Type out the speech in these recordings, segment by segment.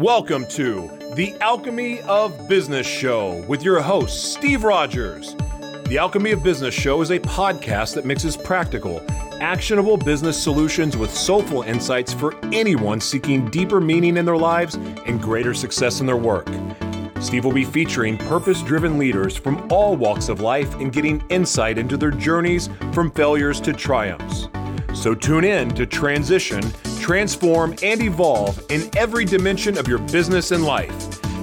Welcome to the Alchemy of Business Show with your host, Steve Rodgers. The Alchemy of Business Show is a podcast that mixes practical, actionable business solutions with soulful insights for anyone seeking deeper meaning in their lives and greater success in their work. Steve will be featuring purpose driven leaders from all walks of life and getting insight into their journeys from failures to triumphs. So tune in to transition, transform, and evolve in every dimension of your business and life.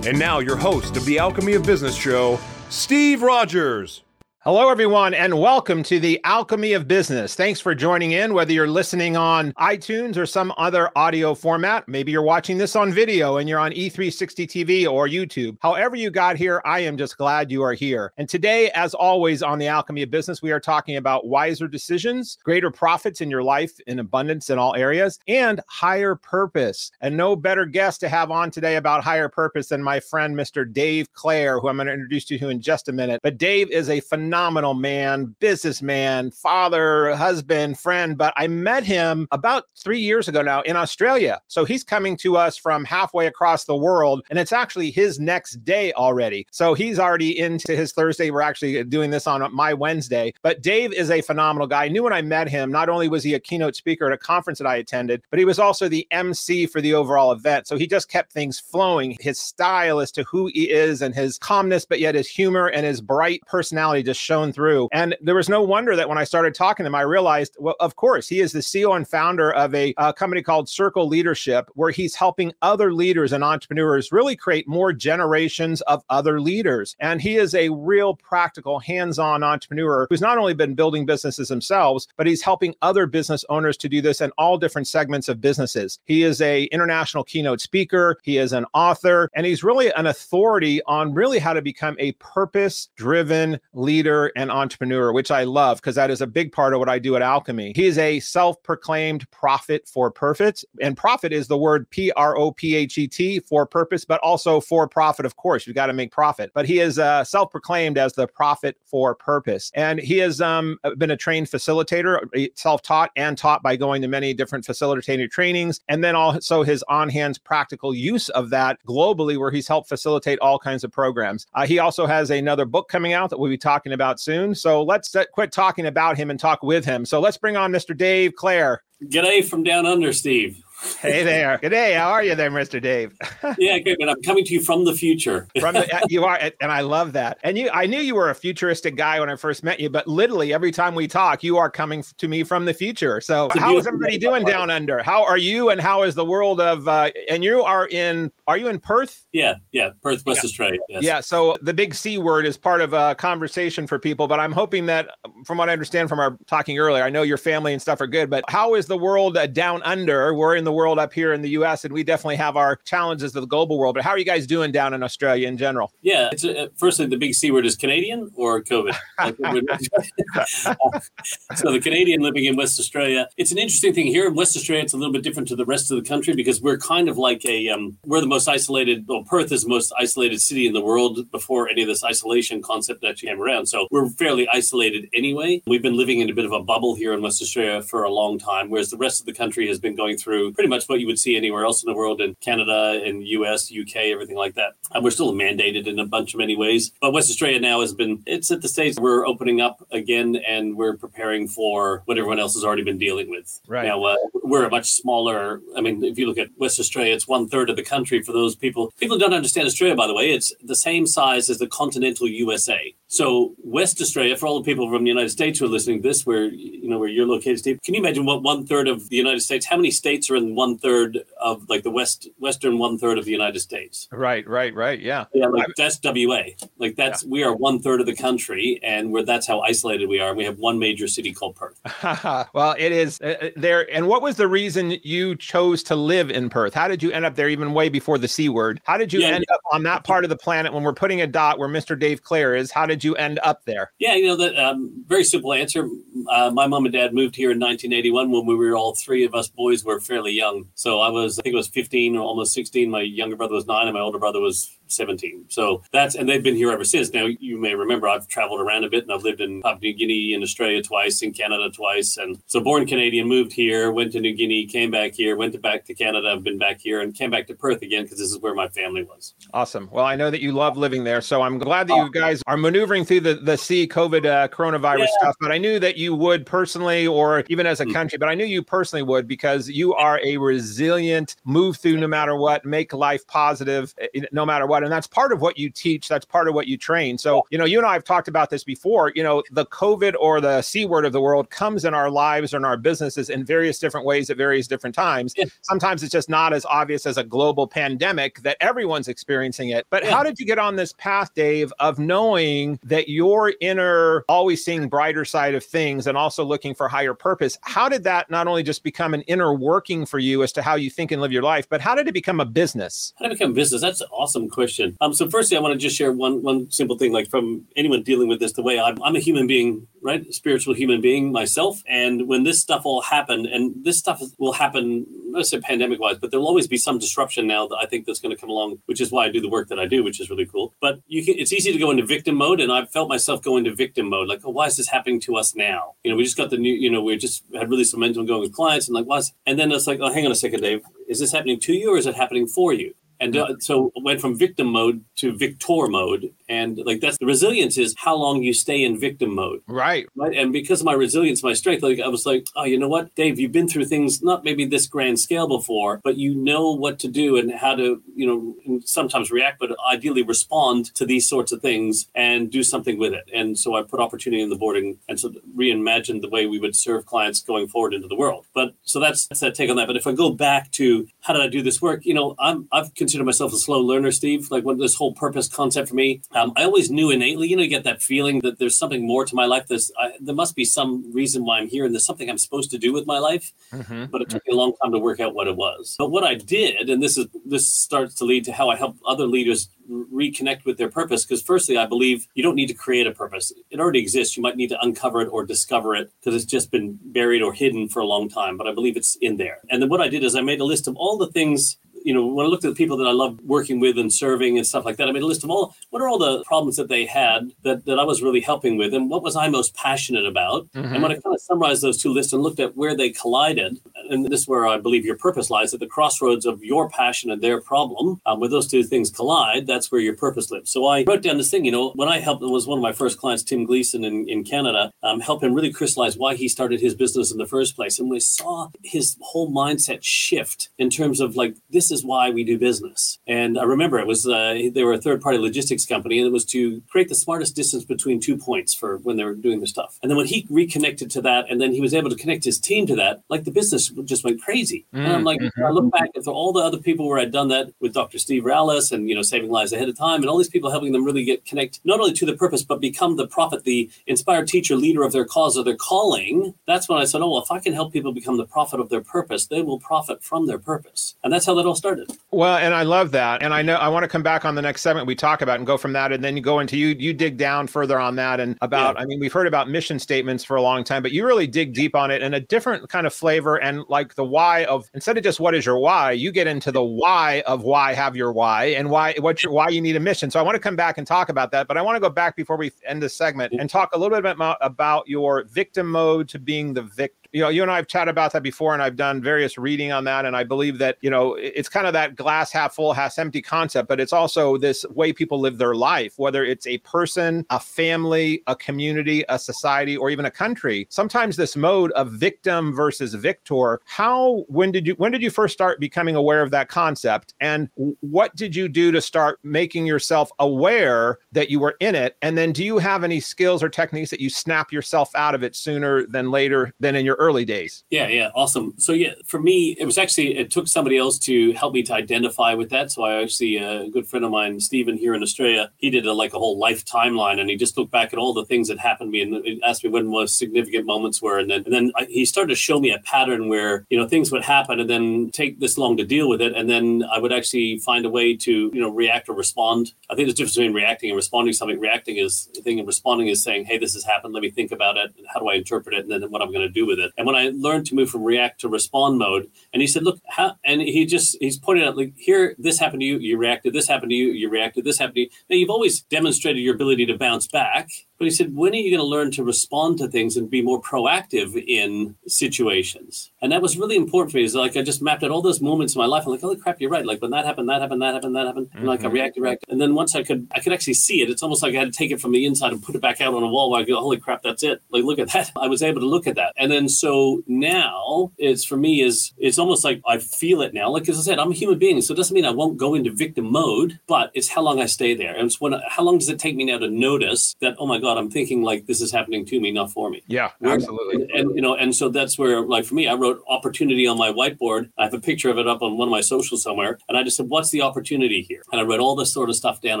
And now, your host of the Alchemy of Business show, Steve Rodgers. Hello, everyone, and welcome to the Alchemy of Business. Thanks for joining in, whether you're listening on iTunes or some other audio format. Maybe you're watching this on video and you're on E360 TV or YouTube. However, you got here, I am just glad you are here. And today, as always, on the Alchemy of Business, we are talking about wiser decisions, greater profits in your life in abundance in all areas, and higher purpose. And no better guest to have on today about higher purpose than my friend, Mr. Dave Clare, who I'm going to introduce you to in just a minute. But Dave is a phenomenal phenomenal man, businessman, father, husband, friend. But I met him about three years ago now in Australia. So he's coming to us from halfway across the world, and it's actually his next day already. So he's already into his Thursday. We're actually doing this on my Wednesday. But Dave is a phenomenal guy. I knew when I met him, not only was he a keynote speaker at a conference that I attended, but he was also the MC for the overall event. So he just kept things flowing. His style as to who he is and his calmness, but yet his humor and his bright personality just shown through. And there was no wonder that when I started talking to him, I realized, well, of course, he is the CEO and founder of a, company called Circle Leadership, where he's helping other leaders and entrepreneurs really create more generations of other leaders. And he is a real practical, hands on entrepreneur who's not only been building businesses themselves, but he's helping other business owners to do this in all different segments of businesses. He is a international keynote speaker, he is an author, and he's really an authority on really how to become a purpose driven leader and entrepreneur, which I love because that is a big part of what I do at Alchemy. He is a self proclaimed prophet for purpose. And profit is the word P R O P H E T for purpose, but also for profit. Of course, You've got to make profit. But he is uh, self proclaimed as the prophet for purpose. And he has um, been a trained facilitator, uh, self taught and taught by going to many different facilitator trainings. And then also his on hands practical use of that globally, where he's helped facilitate all kinds of programs. Uh, he also has another book coming out that we'll be talking about out soon. So let's uh, quit talking about him and talk with him. So let's bring on Mr. Dave Clare. G'day from down under, Steve hey there. Good day. How are you there, Mr. Dave? yeah, good. And I'm coming to you from the future. from the, you are, and I love that. And you, I knew you were a futuristic guy when I first met you, but literally every time we talk, you are coming to me from the future. So, how is everybody doing down under? How are you, and how is the world of? Uh, and you are in? Are you in Perth? Yeah, yeah, Perth, West yeah. Australia. Yes. Yeah. So the big C word is part of a conversation for people, but I'm hoping that, from what I understand from our talking earlier, I know your family and stuff are good, but how is the world uh, down under? We're in the world up here in the U.S. and we definitely have our challenges of the global world. But how are you guys doing down in Australia in general? Yeah, it's a, firstly the big C word is Canadian or COVID. so the Canadian living in West Australia, it's an interesting thing here in West Australia. It's a little bit different to the rest of the country because we're kind of like a um, we're the most isolated. Well, Perth is the most isolated city in the world before any of this isolation concept actually came around. So we're fairly isolated anyway. We've been living in a bit of a bubble here in West Australia for a long time, whereas the rest of the country has been going through pretty much what you would see anywhere else in the world in Canada and US, UK, everything like that. And we're still mandated in a bunch of many ways. But West Australia now has been, it's at the stage we're opening up again and we're preparing for what everyone else has already been dealing with. Right. Now, uh, we're a much smaller, I mean, if you look at West Australia, it's one third of the country for those people. People don't understand Australia, by the way. It's the same size as the continental USA. So West Australia, for all the people from the United States who are listening to this, where you know where you're located, Steve, can you imagine what one third of the United States? How many states are in one third of like the west western one third of the United States? Right, right, right. Yeah, yeah. Like that's WA. Like that's yeah. we are one third of the country, and where that's how isolated we are. We have one major city called Perth. well, it is uh, uh, there. And what was the reason you chose to live in Perth? How did you end up there? Even way before the C word. How did you yeah, end yeah. up on that part of the planet when we're putting a dot where Mr. Dave Clare is? How did did you end up there? Yeah, you know, that um, very simple answer. uh, my mom and dad moved here in 1981 when we were all three of us boys were fairly young. So I was, I think it was 15 or almost 16. My younger brother was nine, and my older brother was 17. So that's, and they've been here ever since. Now, you may remember I've traveled around a bit and I've lived in Papua New Guinea in Australia twice, in Canada twice. And so born Canadian, moved here, went to New Guinea, came back here, went to back to Canada, I've been back here and came back to Perth again because this is where my family was. Awesome. Well, I know that you love living there. So I'm glad that you guys are maneuvering through the, the sea COVID uh, coronavirus yeah. stuff. But I knew that you would personally, or even as a hmm. country, but I knew you personally would because you are a resilient, move through no matter what, make life positive eh, no matter what. And that's part of what you teach. That's part of what you train. So, you know, you and I have talked about this before. You know, the COVID or the C word of the world comes in our lives and our businesses in various different ways at various different times. Yeah. Sometimes it's just not as obvious as a global pandemic that everyone's experiencing it. But yeah. how did you get on this path, Dave, of knowing that your inner, always seeing brighter side of things and also looking for higher purpose? How did that not only just become an inner working for you as to how you think and live your life, but how did it become a business? How did it become business? That's an awesome question. Um, so firstly, I want to just share one one simple thing, like from anyone dealing with this, the way I'm, I'm a human being, right? Spiritual human being myself. And when this stuff all happened, and this stuff will happen, let's say pandemic wise, but there'll always be some disruption now that I think that's going to come along, which is why I do the work that I do, which is really cool. But you can, it's easy to go into victim mode, and I've felt myself go into victim mode, like, oh, why is this happening to us now? You know, we just got the new, you know, we just had really some momentum going with clients, and like, what's, and then it's like, oh, hang on a second, Dave, is this happening to you or is it happening for you? And uh, so went from victim mode to victor mode. And like that's the resilience is how long you stay in victim mode. Right. Right. And because of my resilience, my strength, like I was like, oh, you know what, Dave, you've been through things not maybe this grand scale before, but you know what to do and how to, you know, sometimes react, but ideally respond to these sorts of things and do something with it. And so I put opportunity in the boarding and so reimagined the way we would serve clients going forward into the world. But so that's, that's that take on that. But if I go back to how did I do this work, you know, I'm I've consider myself a slow learner, Steve. Like what this whole purpose concept for me, um, I always knew innately. You know, you get that feeling that there's something more to my life. There's I, there must be some reason why I'm here, and there's something I'm supposed to do with my life. Mm-hmm. But it took me a long time to work out what it was. But what I did, and this is this starts to lead to how I help other leaders reconnect with their purpose because firstly i believe you don't need to create a purpose it already exists you might need to uncover it or discover it because it's just been buried or hidden for a long time but i believe it's in there and then what i did is i made a list of all the things you know, when I looked at the people that I love working with and serving and stuff like that, I made a list of all what are all the problems that they had that, that I was really helping with, and what was I most passionate about. Mm-hmm. And when I kind of summarized those two lists and looked at where they collided, and this is where I believe your purpose lies at the crossroads of your passion and their problem. Um, where those two things collide, that's where your purpose lives. So I wrote down this thing, you know, when I helped, it was one of my first clients, Tim Gleason in, in Canada, um, help him really crystallize why he started his business in the first place. And we saw his whole mindset shift in terms of like, this is is why we do business. And I remember it was uh, they were a third party logistics company, and it was to create the smartest distance between two points for when they were doing their stuff. And then when he reconnected to that, and then he was able to connect his team to that, like the business just went crazy. Mm-hmm. And I'm like, mm-hmm. I look back at all the other people where I'd done that with Dr. Steve Rallis and you know saving lives ahead of time, and all these people helping them really get connect not only to the purpose but become the prophet, the inspired teacher, leader of their cause or their calling. That's when I said, oh, well, if I can help people become the prophet of their purpose, they will profit from their purpose, and that's how that all started started. Well, and I love that. And I know I want to come back on the next segment we talk about and go from that. And then you go into you, you dig down further on that and about, yeah. I mean, we've heard about mission statements for a long time, but you really dig deep on it and a different kind of flavor and like the why of instead of just what is your why, you get into the why of why have your why and why, what's your, why you need a mission. So I want to come back and talk about that, but I want to go back before we end this segment and talk a little bit about, about your victim mode to being the victim you know, you and I have chatted about that before, and I've done various reading on that. And I believe that, you know, it's kind of that glass half full, half empty concept, but it's also this way people live their life, whether it's a person, a family, a community, a society, or even a country. Sometimes this mode of victim versus victor, how, when did you, when did you first start becoming aware of that concept? And what did you do to start making yourself aware that you were in it? And then do you have any skills or techniques that you snap yourself out of it sooner than later than in your early days. Yeah, yeah, awesome. So yeah, for me, it was actually it took somebody else to help me to identify with that. So I actually uh, a good friend of mine, Stephen, here in Australia, he did a, like a whole life timeline, and he just looked back at all the things that happened to me and asked me when most significant moments were, and then and then I, he started to show me a pattern where you know things would happen and then take this long to deal with it, and then I would actually find a way to you know react or respond. I think there's a difference between reacting and responding something. Reacting is thing, and responding is saying, "Hey, this has happened. Let me think about it. How do I interpret it, and then what I'm going to do with it." And when I learned to move from react to respond mode, and he said, "Look, how," and he just he's pointed out like here, this happened to you, you reacted. This happened to you, you reacted. This happened to you. Now you've always demonstrated your ability to bounce back but he said, when are you going to learn to respond to things and be more proactive in situations? And that was really important for me. Is like I just mapped out all those moments in my life. I'm like, holy crap, you're right. Like when that happened, that happened, that happened, that happened. And like I mm-hmm. reacted, reacted. And then once I could, I could actually see it. It's almost like I had to take it from the inside and put it back out on a wall. Where I go, holy crap, that's it. Like look at that. I was able to look at that. And then so now it's for me is it's almost like I feel it now. Like as I said, I'm a human being, so it doesn't mean I won't go into victim mode, but it's how long I stay there. And it's when how long does it take me now to notice that? Oh my god, I'm thinking like this is happening to me, not for me. Yeah, absolutely. And, and, you know, and so that's where, like for me, I wrote opportunity on my whiteboard. I have a picture of it up on one of my socials somewhere, and I just said, "What's the opportunity here?" And I wrote all this sort of stuff down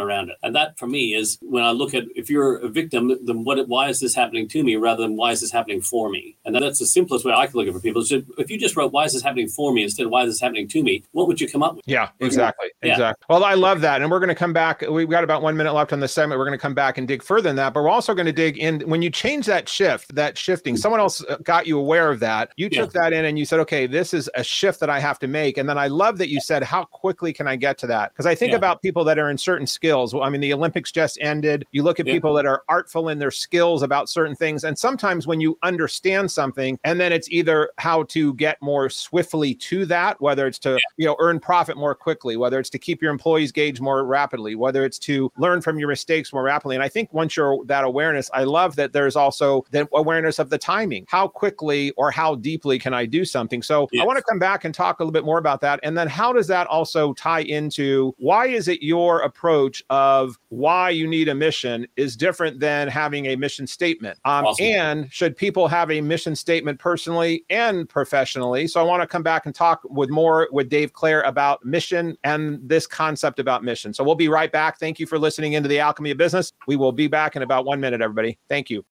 around it. And that, for me, is when I look at if you're a victim, then what? Why is this happening to me rather than why is this happening for me? And that's the simplest way I can look at it for people. is if you just wrote why is this happening for me instead of why is this happening to me, what would you come up with? Yeah, exactly, yeah. exactly. Well, I love that, and we're going to come back. We've got about one minute left on the segment. We're going to come back and dig further than that, but we're also going to dig in when you change that shift, that shifting, someone else uh, got you aware of that. You took yeah. that in and you said, okay, this is a shift that I have to make. And then I love that you said, how quickly can I get to that? Because I think yeah. about people that are in certain skills. Well, I mean, the Olympics just ended. You look at people that are artful in their skills about certain things. And sometimes when you understand something, and then it's either how to get more swiftly to that, whether it's to, you know, earn profit more quickly, whether it's to keep your employees gauged more rapidly, whether it's to learn from your mistakes more rapidly. And I think once you're that awareness, I love that there's also also the awareness of the timing. How quickly or how deeply can I do something? So yes. I want to come back and talk a little bit more about that. And then how does that also tie into why is it your approach of why you need a mission is different than having a mission statement? Um, awesome. And should people have a mission statement personally and professionally? So I want to come back and talk with more with Dave Clare about mission and this concept about mission. So we'll be right back. Thank you for listening into the Alchemy of Business. We will be back in about one minute, everybody. Thank you.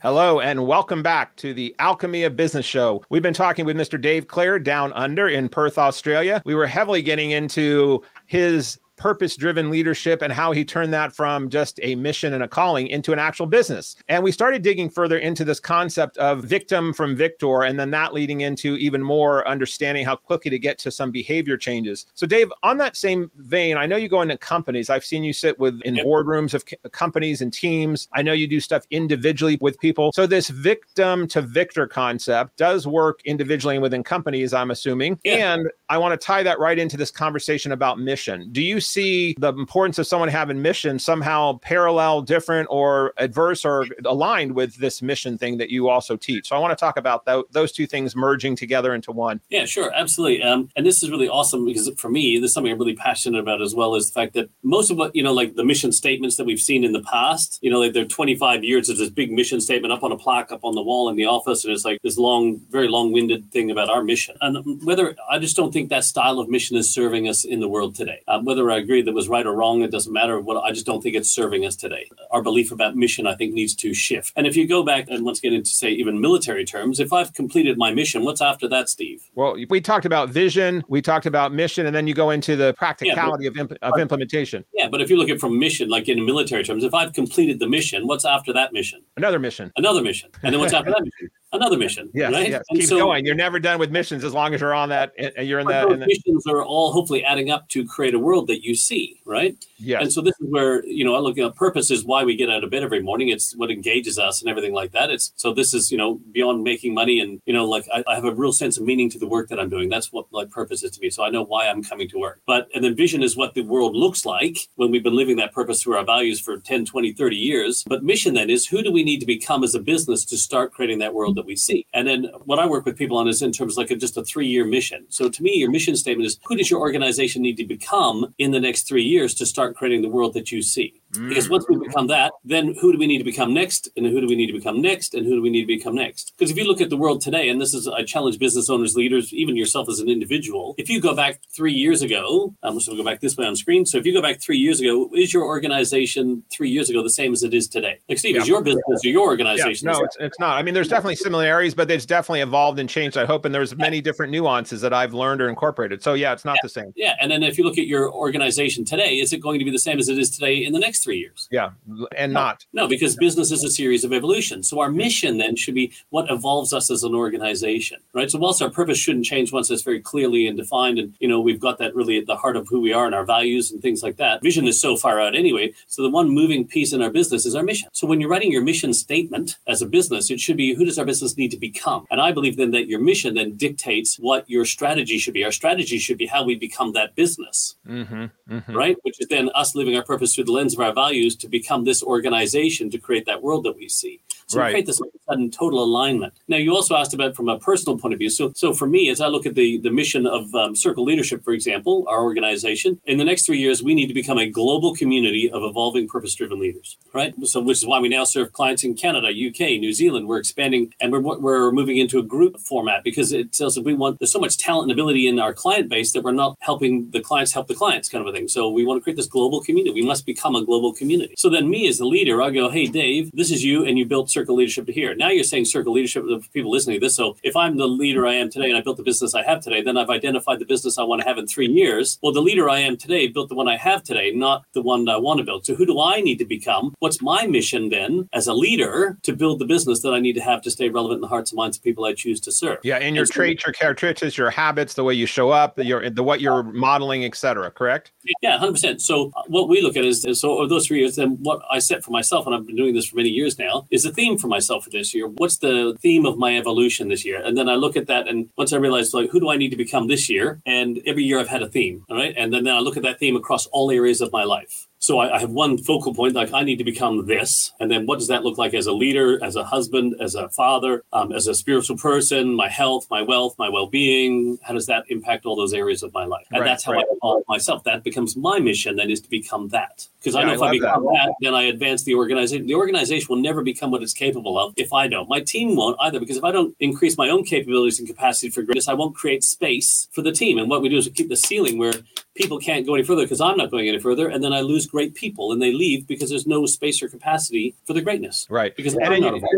Hello and welcome back to the Alchemy of Business show. We've been talking with Mr. Dave Clare down under in Perth, Australia. We were heavily getting into his purpose driven leadership and how he turned that from just a mission and a calling into an actual business. And we started digging further into this concept of victim from victor, and then that leading into even more understanding how quickly to get to some behavior changes. So, Dave, on that same vein, I know you go into companies. I've seen you sit with in boardrooms of companies and teams. I know you do stuff individually with people. So, this victim to victor concept does work individually and within companies, I'm assuming. Yeah. And I want to tie that right into this conversation about mission. Do you see the importance of someone having mission somehow parallel, different, or adverse or aligned with this mission thing that you also teach? So I want to talk about th- those two things merging together into one. Yeah, sure, absolutely. Um, and this is really awesome because for me, this is something I'm really passionate about as well. Is the fact that most of what you know, like the mission statements that we've seen in the past, you know, like they're 25 years of this big mission statement up on a plaque up on the wall in the office, and it's like this long, very long-winded thing about our mission. And whether I just don't think that style of mission is serving us in the world today. Um, whether I I agree that was right or wrong. It doesn't matter. What I just don't think it's serving us today. Our belief about mission, I think, needs to shift. And if you go back and let's get into say even military terms, if I've completed my mission, what's after that, Steve? Well, we talked about vision, we talked about mission, and then you go into the practicality yeah, but, of, imp- of implementation. Yeah, but if you look at from mission, like in military terms, if I've completed the mission, what's after that mission? Another mission. Another mission. And then what's after that mission? Another mission. Yes, right? yes. Keep so, going. You're never done with missions as long as you're on that. You're in that. Those missions are all hopefully adding up to create a world that you see, right? Yeah. And so this is where you know I look at purpose is why we get out of bed every morning. It's what engages us and everything like that. It's so this is you know beyond making money and you know like I, I have a real sense of meaning to the work that I'm doing. That's what like purpose is to me. So I know why I'm coming to work. But and then vision is what the world looks like when we've been living that purpose through our values for 10, 20, 30 years. But mission then is who do we need to become as a business to start creating that world that we see? And then what I work with people on is in terms of like a, just a three year mission. So to me, your mission statement is who does your organization need to become in the next three years to start creating the world that you see? Mm. Because once we become that, then who do we need to become next? And who do we need to become next? And who do we need to become next? Because if you look at the world today, and this is, I challenge business owners, leaders, even yourself as an individual, if you go back three years ago, I'm just going to go back this way on screen. So if you go back three years ago, is your organization three years ago the same as it is today? Like, Steve, yeah. is your business or your organization? Yeah. No, it's, it's not. I mean, there's definitely similarities, but it's definitely evolved and changed, I hope. And there's many different nuances that I've learned or incorporated. So yeah, it's not the same. Yeah. And then if you look at your organization today, is it going to be the same as it is today in the next three years? Yeah and no, not. No, because business is a series of evolution. So our mission then should be what evolves us as an organization, right? So whilst our purpose shouldn't change once it's very clearly and defined, and you know we've got that really at the heart of who we are and our values and things like that. Vision is so far out anyway. So the one moving piece in our business is our mission. So when you're writing your mission statement as a business, it should be who does our business need to become? And I believe then that your mission then dictates what your strategy should be. Our strategy should be how we become that business, mm-hmm, mm-hmm. right? Which is then us living our purpose through the lens of our values to become this organization to create that world that we see. So right. create this sudden total alignment. Now, you also asked about from a personal point of view. So, so for me, as I look at the the mission of um, Circle Leadership, for example, our organization, in the next three years, we need to become a global community of evolving purpose-driven leaders. Right. So, which is why we now serve clients in Canada, UK, New Zealand. We're expanding and we're we're moving into a group format because it tells us we want there's so much talent and ability in our client base that we're not helping the clients help the clients, kind of a thing. So, we want to create this global community. We must become a global community. So then, me as the leader, I go, hey, Dave, this is you, and you built Circle Leadership to here. Now you're saying Circle Leadership the people listening to this. So if I'm the leader I am today and I built the business I have today, then I've identified the business I want to have in three years. Well, the leader I am today built the one I have today, not the one I want to build. So who do I need to become? What's my mission then as a leader to build the business that I need to have to stay relevant in the hearts and minds of people I choose to serve? Yeah, and your and traits, your characteristics, your habits, the way you show up, your the what you're modeling, etc. Correct? Yeah, hundred percent. So uh, what we look at is, is so those three years. Then what I set for myself, and I've been doing this for many years now, is a theme for myself for this year. What's the theme of my evolution this year? And then I look at that, and once I realize like who do I need to become this year? And every year I've had a theme, all right. And then, then I look at that theme across all areas of my life. So I, I, have one focal point, like I need to become this, and then what does that look like as a leader, as a husband, as a father, um, as a spiritual person, my health, my wealth, my well-being. How does that impact all those areas of my life? And right, that's how right. I evolve myself. That becomes my mission. Then is to become that. Because yeah, I know if I, I become that. that, then I advance the organization. The organization will never become what it's capable of if I don't. My team won't either, because if I don't increase my own capabilities and capacity for greatness, I won't create space for the team. And what we do is we keep the ceiling where people can't go any further because I'm not going any further, and then I lose great people and they leave because there's no space or capacity for the greatness. Right. Because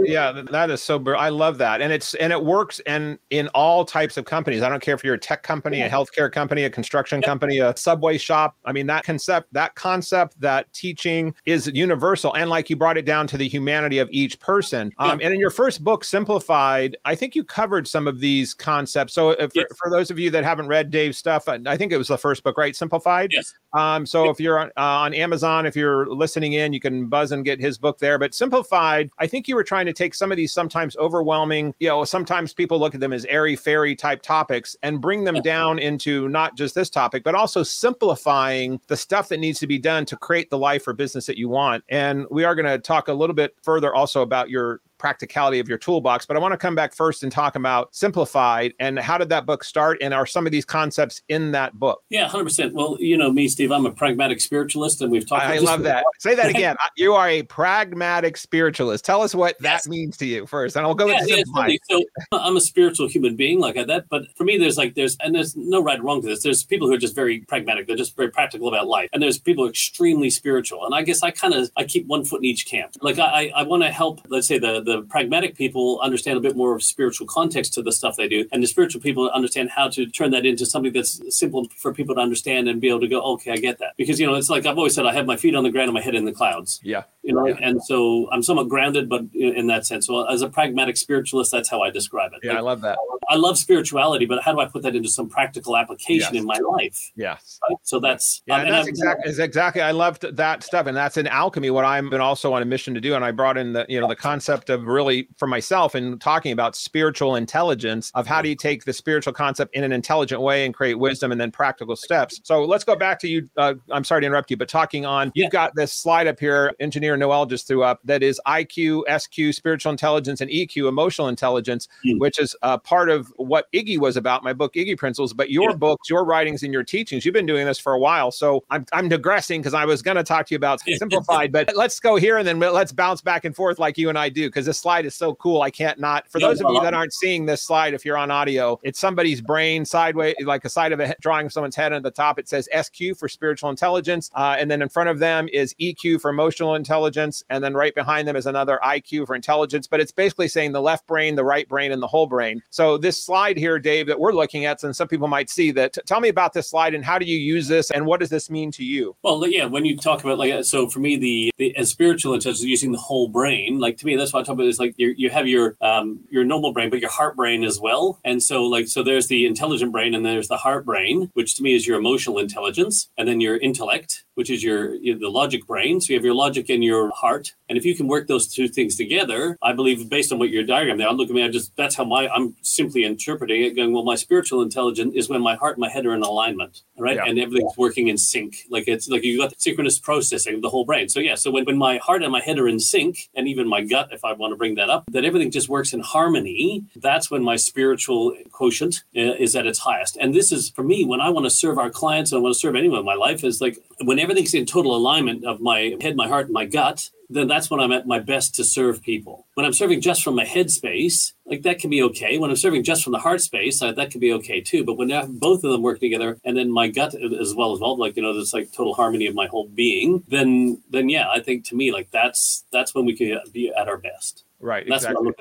yeah, that is so. I love that, and it's and it works and in all types of companies. I don't care if you're a tech company, yeah. a healthcare company, a construction yeah. company, a subway shop. I mean, that concept, that concept, that teaching is universal, and like you brought it down to the humanity of each person. Yeah. Um, and in your first book, Simplified, I think you covered some of these concepts. So if, yes. for, for those of you that haven't read Dave's stuff, I think it was the first book, right? Simplified. Yes. Um, so if you're on, uh, on Amazon, if you're listening in, you can buzz and get his book there. But Simplified, I think you were trying to take some of these sometimes overwhelming, you know, sometimes people look at them as airy fairy type topics and bring them down into not just this topic, but also simplifying the stuff that needs to be done to create the life or business that you want. And we are going to talk a little bit further also about your practicality of your toolbox. But I want to come back first and talk about Simplified and how did that book start? And are some of these concepts in that book? Yeah, 100%. Well, you know me, Steve, I'm a pragmatic spiritualist, and we've talked I love that. Say that again. you are a pragmatic spiritualist. Tell us what yes. that means to you first, and I'll go yeah, into yeah, So I'm a spiritual human being like that. But for me, there's like, there's, and there's no right or wrong to this. There's people who are just very pragmatic. They're just very practical about life. And there's people extremely spiritual. And I guess I kind of, I keep one foot in each camp. Like I, I want to help, let's say the, the pragmatic people people understand a bit more of spiritual context to the stuff they do, and the spiritual people understand how to turn that into something that's simple for people to understand and be able to go, okay, I get that. Because you know, it's like I've always said, I have my feet on the ground and my head in the clouds. Yeah, you know, yeah. and so I'm somewhat grounded, but in that sense, so as a pragmatic spiritualist, that's how I describe it. Yeah, like, I love that. I love spirituality, but how do I put that into some practical application yes. in my life? Yes. Right? So that's yeah, um, that's exactly exactly. I loved that stuff, and that's in alchemy. What I'm been also on a mission to do, and I brought in the you know the concept of really for myself and talking about spiritual intelligence of how do you take the spiritual concept in an intelligent way and create wisdom and then practical steps. So let's go back to you. Uh, I'm sorry to interrupt you, but talking on you've got this slide up here. Engineer Noel just threw up that is IQ, SQ, spiritual intelligence, and EQ, emotional intelligence, mm. which is uh, part of of what Iggy was about, my book Iggy Principles, but your yeah. books, your writings, and your teachings. You've been doing this for a while, so I'm I'm digressing because I was going to talk to you about simplified, but let's go here and then let's bounce back and forth like you and I do because this slide is so cool. I can't not. For those of you that aren't seeing this slide, if you're on audio, it's somebody's brain sideways, like a side of a drawing of someone's head. And at the top, it says SQ for spiritual intelligence, uh, and then in front of them is EQ for emotional intelligence, and then right behind them is another IQ for intelligence. But it's basically saying the left brain, the right brain, and the whole brain. So this slide here, Dave, that we're looking at, and some people might see that. Tell me about this slide and how do you use this, and what does this mean to you? Well, yeah, when you talk about like so, for me, the, the as spiritual intelligence using the whole brain, like to me, that's what I talk about is like you you have your um your normal brain, but your heart brain as well. And so like so, there's the intelligent brain, and there's the heart brain, which to me is your emotional intelligence, and then your intellect, which is your, your the logic brain. So you have your logic and your heart, and if you can work those two things together, I believe based on what your diagram there, I look at me, I just that's how my I'm simply interpreting it, going, well, my spiritual intelligence is when my heart and my head are in alignment, right? Yeah. And everything's working in sync. Like it's like you got synchronous processing of the whole brain. So yeah, so when, when my heart and my head are in sync, and even my gut, if I want to bring that up, that everything just works in harmony, that's when my spiritual quotient uh, is at its highest. And this is for me when I want to serve our clients and I want to serve anyone in my life is like when everything's in total alignment of my head, my heart, and my gut, then that's when I'm at my best to serve people. When I'm serving just from my head space, like that can be okay. When I'm serving just from the heart space, uh, that can be okay too. But when both of them work together, and then my gut as well as well, like you know, there's like total harmony of my whole being, then then yeah, I think to me like that's that's when we can be at our best. Right. That's exactly.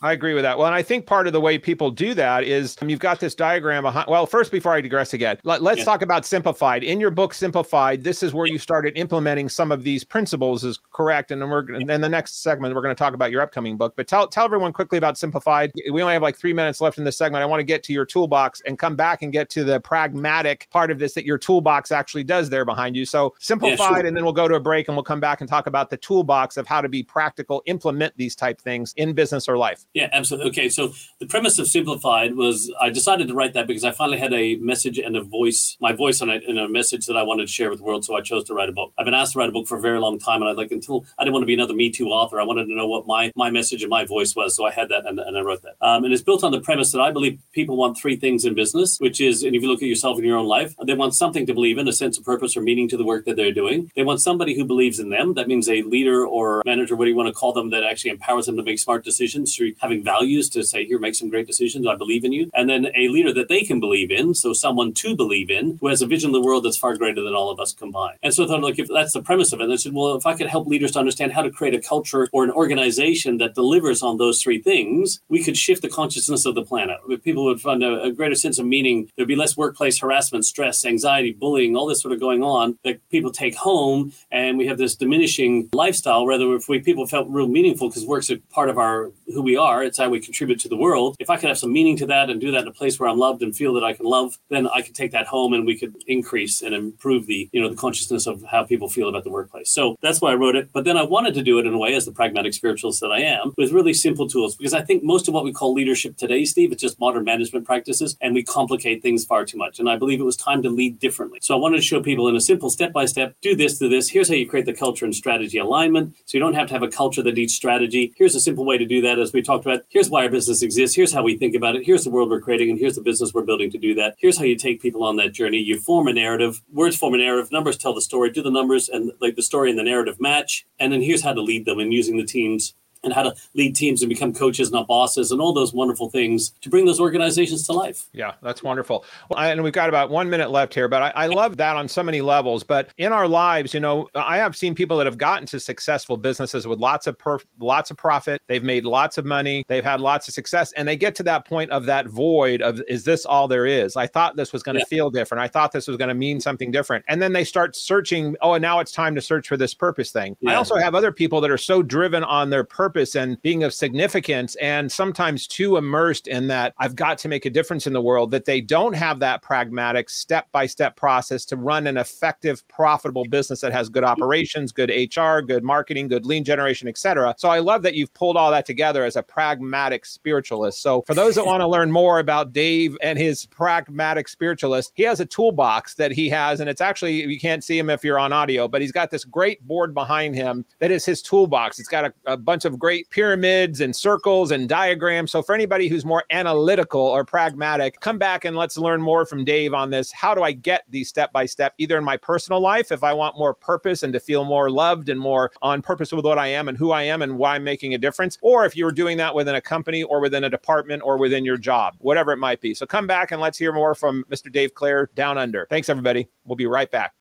I agree with that. Well, and I think part of the way people do that is um, you've got this diagram behind. Well, first, before I digress again, let, us yeah. talk about simplified. In your book, Simplified, this is where you started implementing some of these principles. Is correct, and then we're in the next segment we're going to talk about your upcoming book. But tell tell everyone quickly about Simplified. We only have like three minutes left in this segment. I want to get to your toolbox and come back and get to the pragmatic part of this that your toolbox actually does there behind you. So Simplified, yeah, sure. and then we'll go to a break and we'll come back and talk about the toolbox of how to be practical, implement these type things in business or life. Yeah, absolutely. Okay, so the premise of Simplified was I decided to write that because I finally had a message and a voice, my voice on it, and a message that I wanted to share with the world. So I chose to write a book. I've been asked to write a book for a very long time, and I like until I didn't want to be another Me Too author. I wanted to know what my my message and my voice was. So I had that, and, and I wrote that. Um, and it's built on the premise that I believe people want three things in business, which is, and if you look at yourself in your own life, they want something to believe in, a sense of purpose or meaning to the work that they're doing. They want somebody who believes in them. That means a leader or manager, what do you want to call them, that actually empowers them to make smart decisions through having values to say, here, make some great decisions. I believe in you. And then a leader that they can believe in. So someone to believe in who has a vision of the world that's far greater than all of us combined. And so I thought, like, if that's the premise of it, I said, well, if I could help leaders to understand how to create a culture or an organization that delivers on those three things, we could shift the consciousness of the planet. People would find a, a greater sense of meaning. There'd be less workplace harassment, stress, anxiety, bullying, all this sort of going on that people take home. And we have this diminishing lifestyle, rather, if we people felt real meaningful because work's a part of our who we are, it's how we contribute to the world. If I could have some meaning to that and do that in a place where I'm loved and feel that I can love, then I could take that home and we could increase and improve the, you know, the consciousness of how people feel about the workplace. So that's why I wrote it. But then I wanted to do it in a way as the pragmatic spiritualist that I am with really simple tools because I think most of what we call leadership today, Steve, it's just modern management practices and we complicate things far too much. And I believe it was time to lead differently. So I wanted to show people in a simple step by step, do this, do this. Here's how you create the culture and strategy alignment. So you don't have to have a culture that needs strategy. Here's a simple way to do that as we talked about. Here's why our business exists. Here's how we think about it. Here's the world we're creating, and here's the business we're building to do that. Here's how you take people on that journey. You form a narrative. Words form a narrative. Numbers tell the story. Do the numbers and like the story and the narrative match. And then here's how to lead them and using the teams and how to lead teams and become coaches, not bosses, and all those wonderful things to bring those organizations to life. Yeah, that's wonderful. Well, and we've got about one minute left here, but I, I, love that on so many levels. But in our lives, you know, I have seen people that have gotten to successful businesses with lots of perf- lots of profit. They've made lots of money. They've had lots of success, and they get to that point of that void of is this all there is? I thought this was going to yeah. feel different. I thought this was going to mean something different, and then they start searching. Oh, and now it's time to search for this purpose thing. Yeah. I also have other people that are so driven on their purpose purpose and being of significance and sometimes too immersed in that I've got to make a difference in the world that they don't have that pragmatic step by step process to run an effective, profitable business that has good operations, good HR, good marketing, good lead generation, etc. So I love that you've pulled all that together as a pragmatic spiritualist. So for those that want to learn more about Dave and his pragmatic spiritualist, he has a toolbox that he has, and it's actually you can't see him if you're on audio, but he's got this great board behind him that is his toolbox. It's got a, a bunch of great pyramids and circles and diagrams. So for anybody who's more analytical or pragmatic, come back and let's learn more from Dave on this. How do I get these step by step, either in my personal life, if I want more purpose and to feel more loved and more on purpose with what I am and who I am and why I'm making a difference, or if you're doing that within a company or within a department or within your job, whatever it might be. So come back and let's hear more from Mr. Dave Clare down under. Thanks, everybody. We'll be right back.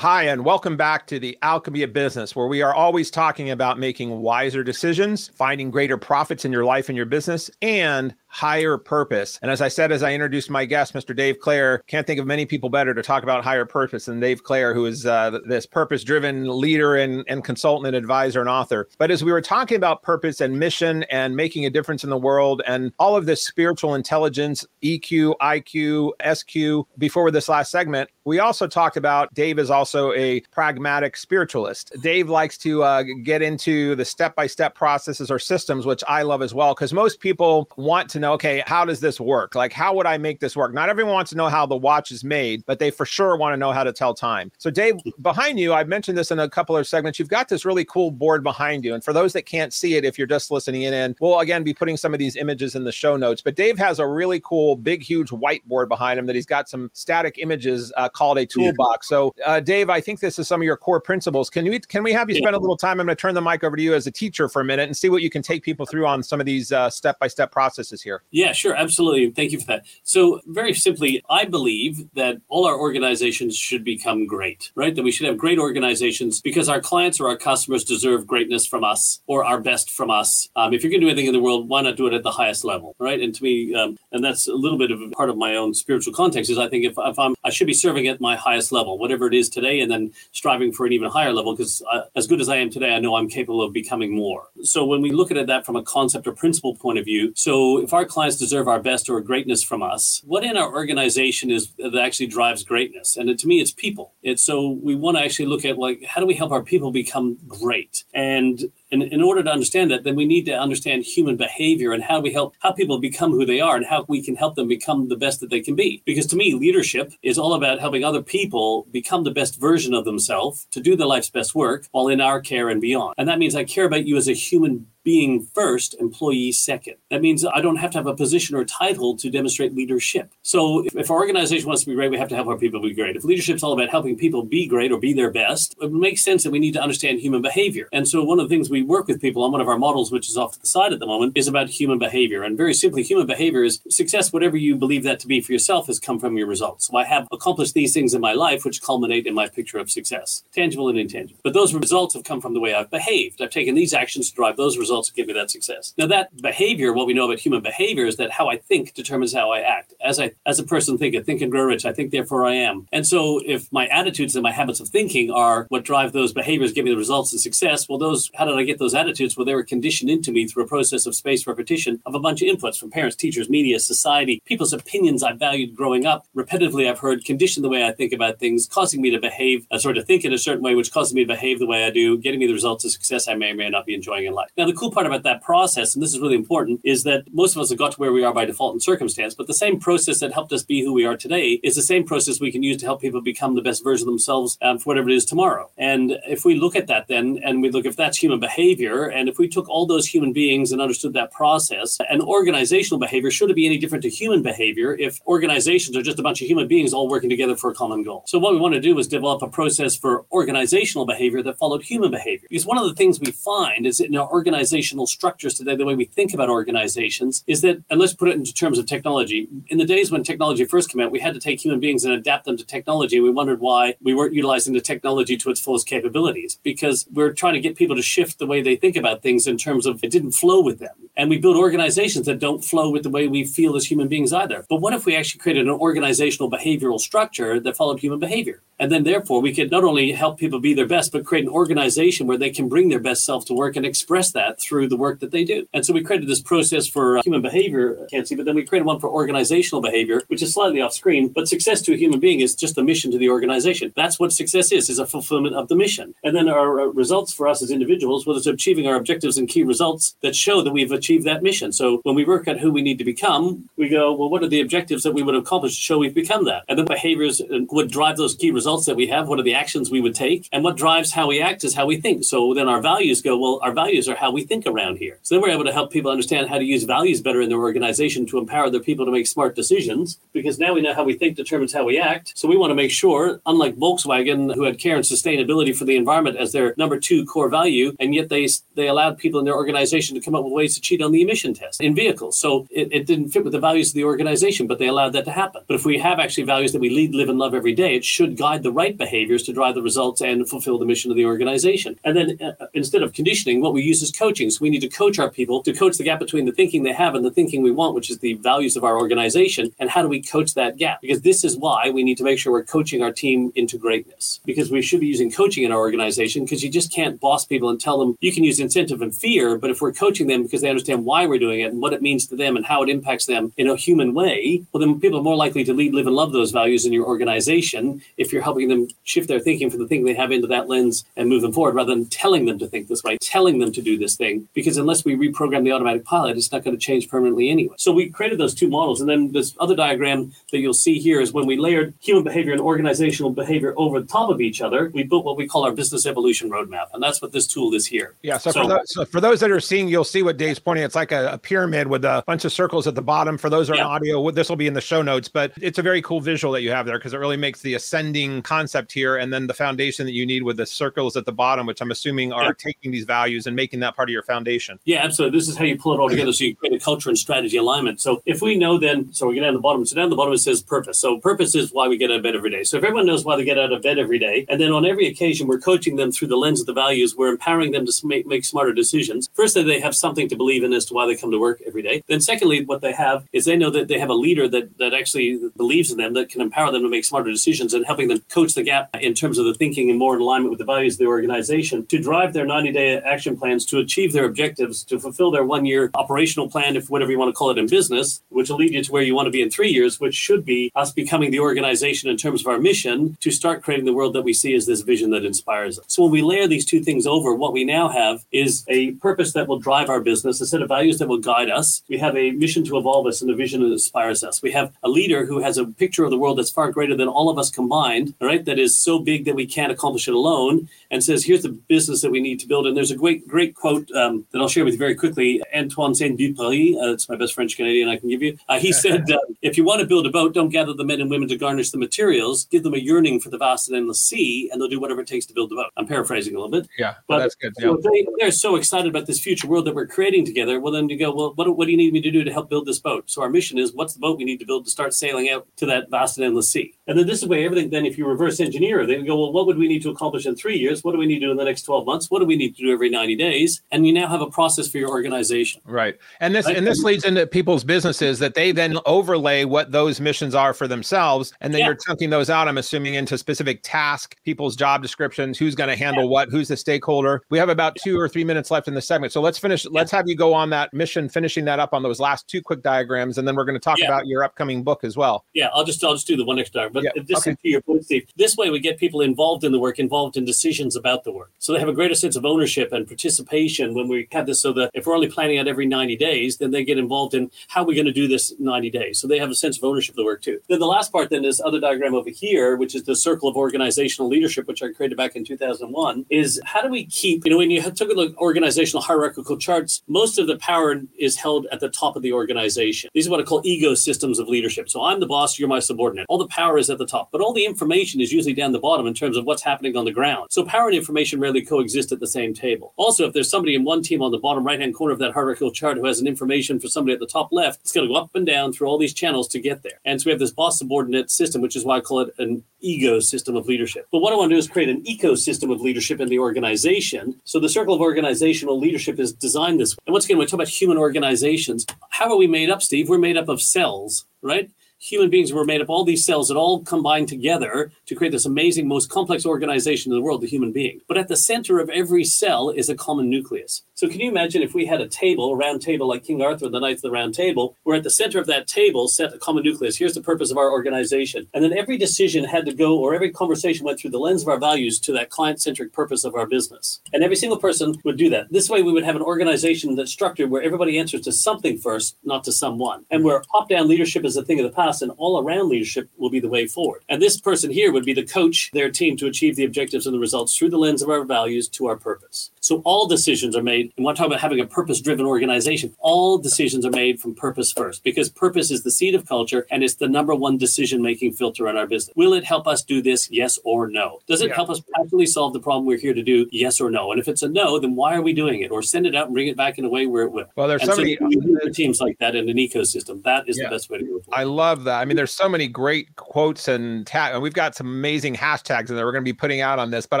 Hi, and welcome back to the Alchemy of Business, where we are always talking about making wiser decisions, finding greater profits in your life and your business, and higher purpose. And as I said, as I introduced my guest, Mr. Dave Clare, can't think of many people better to talk about higher purpose than Dave Clare, who is uh, this purpose driven leader and, and consultant and advisor and author. But as we were talking about purpose and mission and making a difference in the world and all of this spiritual intelligence, EQ, IQ, SQ, before this last segment, we also talked about Dave is also a pragmatic spiritualist. Dave likes to uh, get into the step by step processes or systems, which I love as well, because most people want to okay, how does this work? Like, how would I make this work? Not everyone wants to know how the watch is made, but they for sure want to know how to tell time. So, Dave, behind you, I've mentioned this in a couple of segments. You've got this really cool board behind you. And for those that can't see it, if you're just listening in, we'll again be putting some of these images in the show notes. But Dave has a really cool, big, huge whiteboard behind him that he's got some static images uh, called a toolbox. Yeah. So, uh, Dave, I think this is some of your core principles. Can we can we have you spend a little time? I'm going to turn the mic over to you as a teacher for a minute and see what you can take people through on some of these step by step processes here. Yeah, sure, absolutely. Thank you for that. So, very simply, I believe that all our organizations should become great, right? That we should have great organizations because our clients or our customers deserve greatness from us or our best from us. Um, if you're going to do anything in the world, why not do it at the highest level, right? And to me, um, and that's a little bit of a part of my own spiritual context is I think if, if I'm, I should be serving at my highest level, whatever it is today, and then striving for an even higher level because as good as I am today, I know I'm capable of becoming more. So when we look at that from a concept or principle point of view, so if our clients deserve our best or greatness from us, what in our organization is that actually drives greatness? And to me, it's people. It's so we want to actually look at like how do we help our people become great? And and in order to understand that, then we need to understand human behavior and how we help how people become who they are and how we can help them become the best that they can be. Because to me, leadership is all about helping other people become the best version of themselves to do their life's best work while in our care and beyond. And that means I care about you as a human being first, employee second. That means I don't have to have a position or title to demonstrate leadership. So if, if our organization wants to be great, we have to help our people be great. If leadership's all about helping people be great or be their best, it makes sense that we need to understand human behavior. And so one of the things we work with people on one of our models, which is off to the side at the moment, is about human behavior. And very simply, human behavior is success, whatever you believe that to be for yourself, has come from your results. So I have accomplished these things in my life, which culminate in my picture of success, tangible and intangible. But those results have come from the way I've behaved. I've taken these actions to drive those results and give me that success. Now that behavior, what we know about human behavior is that how I think determines how I act. As I as a person think, I think and grow rich, I think therefore I am. And so if my attitudes and my habits of thinking are what drive those behaviors, give me the results and success, well those how did I get those attitudes? Well, they were conditioned into me through a process of spaced repetition of a bunch of inputs from parents, teachers, media, society, people's opinions I valued growing up. Repetitively I've heard conditioned the way I think about things, causing me to behave, uh, sort of think in a certain way, which causes me to behave the way I do, getting me the results of success I may or may not be enjoying in life. Now the cool part about that process, and this is really important, is that most of us have got to where we are by default and circumstance, but the same process that helped us be who we are today is the same process we can use to help people become the best version of themselves um, for whatever it is tomorrow. And if we look at that then, and we look if that's human behavior, and if we took all those human beings and understood that process, and organizational behavior, should it be any different to human behavior if organizations are just a bunch of human beings all working together for a common goal? So what we want to do is develop a process for organizational behavior that followed human behavior. Because one of the things we find is in our organizational structures today, the way we think about organizations is that, and let's put it into terms of technology. In the days when technology first came out, we had to take human beings and adapt them to technology. We wondered why we weren't utilizing the technology to its fullest capabilities because we're trying to get people to shift the way they think about things in terms of it didn't flow with them. And we build organizations that don't flow with the way we feel as human beings either. But what if we actually created an organizational behavioral structure that followed human behavior? And then, therefore, we could not only help people be their best, but create an organization where they can bring their best self to work and express that through the work that they do. And so we created this process for uh, human behavior, can't see, but then we created one for organizational behavior, which is slightly off screen. But success to a human being is just the mission to the organization. That's what success is, is a fulfillment of the mission. And then our uh, results for us as individuals, well, it's achieving our objectives and key results that show that we've achieved that mission. So when we work out who we need to become, we go, well, what are the objectives that we would accomplish to show we've become that? And the behaviors uh, would drive those key results that we have. What are the actions we would take? And what drives how we act is how we think. So then our values go, well, our values are how we think around here. So then we're able to help people understand how to use values better in their organization to empower their people to make smart decisions because now we know how we think determines how we act. So we want to make sure, unlike Volkswagen, who had care and sustainability for the environment as their number two core value, and yet they they allowed people in their organization to come up with ways to cheat on the emission test in vehicles. So it, it didn't fit with the values of the organization, but they allowed that to happen. But if we have actually values that we lead, live, and love every day, it should guide the right behaviors to drive the results and fulfill the mission of the organization. And then uh, instead of conditioning, what we use is coaching. So we need to coach our people to coach the gap between the thinking they have and the thinking we want, which is the values of our organization. And how do we coach that gap? Because this is why we need to make sure we're coaching our team into greatness. Because we should be using coaching in our organization because you just can't boss people and tell them you can use incentive and fear. But if we're coaching them because they understand why we're doing it and what it means to them and how it impacts them in a human way, well, then people are more likely to lead, live, and love those values in your organization if you're helping them shift their thinking from the thing they have into that lens and move them forward rather than telling them to think this way, telling them to do this thing. Because unless we reprogram the automatic pilot, it's not going to change permanently anyway. So we created those two models. And then this other diagram that you'll see here is when we layered human behavior and organizational behavior over the top of each other, we built what we call our business evolution roadmap. And that's what this tool is here. Yeah. So, so for, those, so for those that are seeing, you'll see what Dave's pointing. It's like a, a pyramid with a bunch of circles at the bottom. For those that are yeah. audio, this will be in the show notes, but it's a very cool visual that you have there because it really makes the ascending concept here and then the foundation that you need with the circles at the bottom, which I'm assuming are yeah. taking these values and making that part of your foundation. Yeah, absolutely. This is how you pull it all together so you create a culture and strategy alignment. So if we know then, so we get down the bottom, so down the bottom it says purpose. So purpose is why we get out of bed every day. So if everyone knows why they get out of bed every day, and then on every occasion we're coaching them through the lens of the values, we're empowering them to make, make smarter decisions. First, they have something to believe in as to why they come to work every day. Then secondly, what they have is they know that they have a leader that, that actually believes in them, that can empower them to make smarter decisions and helping them coach the gap in terms of the thinking and more in alignment with the values of the organization to drive their 90 day action plans to achieve their objectives, to fulfill their one year operational plan, if whatever you want to call it in business, which will lead you to where you want to be in three years, which should be us becoming the organization in terms of our mission to start creating the world that we see as this vision that inspires us. So when we layer these two things over, what we now have is a purpose that will drive our business, a set of values that will guide us. We have a mission to evolve us and a vision that inspires us. We have a leader who has a picture of the world that's far greater than all of us combined, all right, that is so big that we can't accomplish it alone, and says, here's the business that we need to build. And there's a great, great quote um, that I'll share with you very quickly. Antoine Saint-Exupéry, uh, it's my best French Canadian I can give you. Uh, he said, uh, if you want to build a boat, don't gather the men and women to garnish the materials. Give them a yearning for the vast and endless sea, and they'll do whatever it takes to build the boat. I'm paraphrasing a little bit. Yeah, but that's good. Yeah. So they, they're so excited about this future world that we're creating together. Well, then you go, well, what, what do you need me to do to help build this boat? So our mission is, what's the boat we need to build to start sailing out to that vast and endless sea? And then this is where everything, then if you reverse engineer, they go, well, what would we need to accomplish in three years? What do we need to do in the next 12 months? What do we need to do every 90 days? And you now have a process for your organization. Right. And this, right? and this leads into people's businesses that they then overlay what those missions are for themselves. And then yeah. you're chunking those out, I'm assuming, into specific task, people's job descriptions, who's going to handle yeah. what, who's the stakeholder. We have about two or three minutes left in the segment. So let's finish, yeah. let's have you go on that mission, finishing that up on those last two quick diagrams. And then we're going to talk about your upcoming book as well. Yeah, I'll just I'll just do the one next diagram. But this okay. to your point, Steve, this way we get people involved in the work, involved in decisions about the work. So they have a greater sense of ownership and participation when we have this. So that if we're only planning out every 90 days, then they get involved in how are we're going to do this 90 days. So they have a sense of ownership of the work too. Then the last part, then, is other diagram over here, which is the circle of organizational leadership, which I created back in 2001, is how do we keep, you know, when you took a look at organizational hierarchical charts, most of the power is held at the top of the organization. These are what I call ego systems of leadership. So I'm the boss, you're my subordinate. All the power is at the top, but all the information is usually down the bottom in terms of what's happening on the ground. So power and information rarely coexist at the same table. Also, if there's somebody in one team on the bottom right hand corner of that hierarchical chart who has an information for somebody at the top left, it's going to go up and down through all these channels to get there. And so we have this boss subordinate system, which is why I call it an ego system of leadership. But what I want to do is create an ecosystem of leadership in the organization. So the circle of organizational leadership is designed this way. And once again, when we talk about human organizations, how are we made up, Steve? We're made up of cells, right? Human beings were made up of all these cells that all combined together to create this amazing, most complex organization in the world, the human being. But at the center of every cell is a common nucleus. So can you imagine if we had a table, a round table like King Arthur and the Knights of the Round Table, where at the center of that table set a common nucleus. Here's the purpose of our organization. And then every decision had to go, or every conversation went through the lens of our values to that client-centric purpose of our business. And every single person would do that. This way we would have an organization that's structured where everybody answers to something first, not to someone. And where top-down leadership is a thing of the past and all-around leadership will be the way forward. And this person here would be the coach, their team to achieve the objectives and the results through the lens of our values to our purpose. So all decisions are made, and want to talk about having a purpose-driven organization. All decisions are made from purpose first, because purpose is the seed of culture and it's the number one decision-making filter in our business. Will it help us do this? Yes or no? Does it yeah. help us practically solve the problem we're here to do? Yes or no? And if it's a no, then why are we doing it? Or send it out and bring it back in a way where it will. Well, there's and so many uh, teams like that in an ecosystem. That is yeah. the best way to go. I love that. I mean, there's so many great quotes and tag, and we've got some amazing hashtags that we're going to be putting out on this. But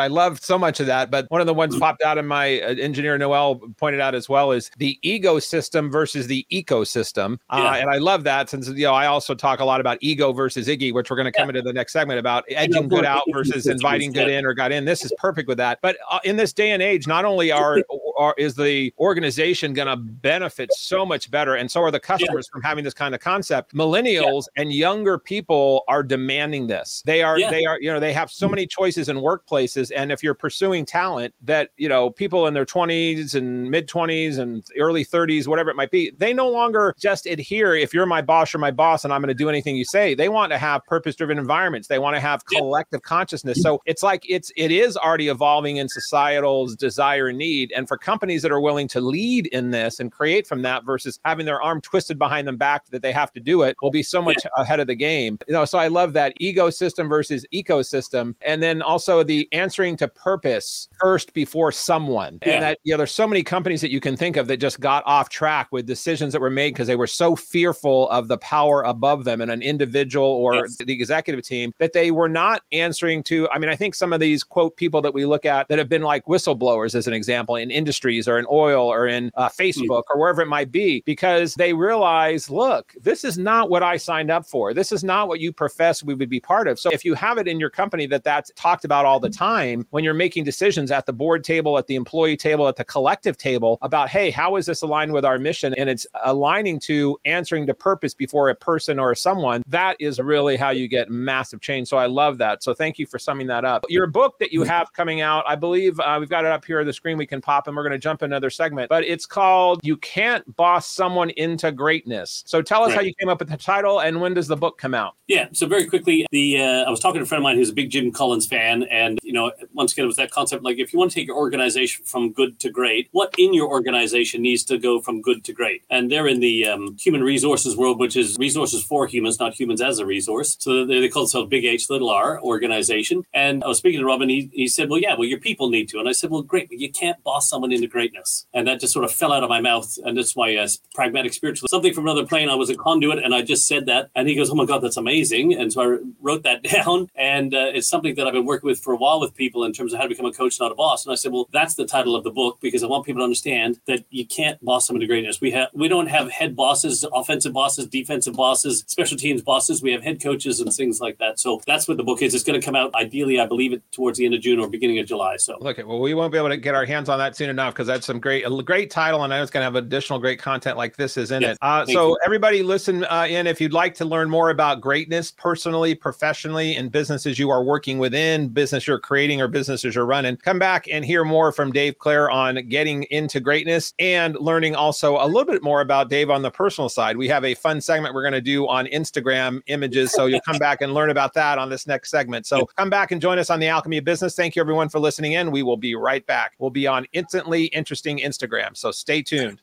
I love so much of that. But one of the ones popped out in my uh, engineer Noel pointed out as well is the ego system versus the ecosystem. Uh, yeah. and I love that since you know I also talk a lot about ego versus Iggy, which we're going to come yeah. into the next segment about edging good out versus inviting good in or got in. This is perfect with that. But uh, in this day and age, not only are, are is the organization going to benefit so much better, and so are the customers yeah. from having this kind of concept. Millennials and younger people are demanding this. They are they are you know they have so mm. many choices in workplaces, and if you're pursuing talent that you know people in their 20s and mid 20s and early 30s, whatever it might be, they no longer just adhere. If you're my boss or my boss, and I'm going to do anything you say, they want to have purpose driven environments. They want to have collective yeah. consciousness. Mm. So it's like it's it is already evolving in societal's desire and need. And for companies that are willing to lead in this and create from that versus having their arm twisted behind them back that they have to do it will be so much ahead of the game. You know, so I love that ego system versus ecosystem. And then also the answering to purpose first before someone. Yeah. And that, you know, there's so many companies that you can think of that just got off track with decisions that were made because they were so fearful of the power above them and an individual or yes. the executive team that they were not answering to. I mean, I think some of these quote people that we look at that have been like whistleblowers, as an example, in industries or in oil or in uh, mm. Facebook or wherever it might be, because they realize, look, this is not what I signed up for. This is not what you profess we would be part of. So if you have it in your company that that's talked about all the time when you're making decisions at the board table, at the employee table, at the collective table about, hey, how is this aligned with our mission? And it's aligning to answering to purpose before a person or someone. That is really how you get massive change. So I love that. So thank you for summing that up. Your book that you have coming out, I believe uh, we've got it up here on the screen. We can pop we're going to jump another segment, but it's called You Can't Boss Someone into Greatness. So tell us right. how you came up with the title and when does the book come out? Yeah. So very quickly, the uh, I was talking to a friend of mine who's a big Jim Collins fan. And, you know, once again, it was that concept like if you want to take your organization from good to great, what in your organization needs to go from good to great? And they're in the um, human resources world, which is resources for humans, not humans as a resource. So they, they call themselves Big H, Little R organization. And I was speaking to Robin, he, he said, Well, yeah, well, your people need to. And I said, Well, great, but you can't boss someone into greatness. And that just sort of fell out of my mouth. And that's why, as pragmatic spiritual, something from another plane, I was a conduit and I just said that. And he goes, Oh my God, that's amazing. And so I wrote that down. And uh, it's something that I've been working with for a while with people in terms of how to become a coach, not a boss. And I said, Well, that's the title of the book because I want people to understand that you can't boss someone to greatness. We have we don't have head bosses, offensive bosses, defensive bosses, special teams bosses. We have head coaches and things like that. So that's what the book is. It's going to come out ideally, I believe it towards the end of June or beginning of July. So okay, well, we won't be able to get our hands on that soon enough because that's some great, a great title, and I know it's going to have additional great content like this is in yes, it. Uh, so you. everybody, listen uh, in if you'd like to learn more about greatness personally, professionally, and businesses you are working within, business you're creating, or businesses you're running. Come back and hear more from Dave Clare on getting into greatness and learning also a little bit more about Dave on the personal side. We have a fun segment we're going to do on Instagram images, so you'll come back and learn about that on this next segment. So come back and join us on the Alchemy of Business. Thank you everyone for listening in. We will be right back. We'll be on instantly interesting Instagram. So stay tuned.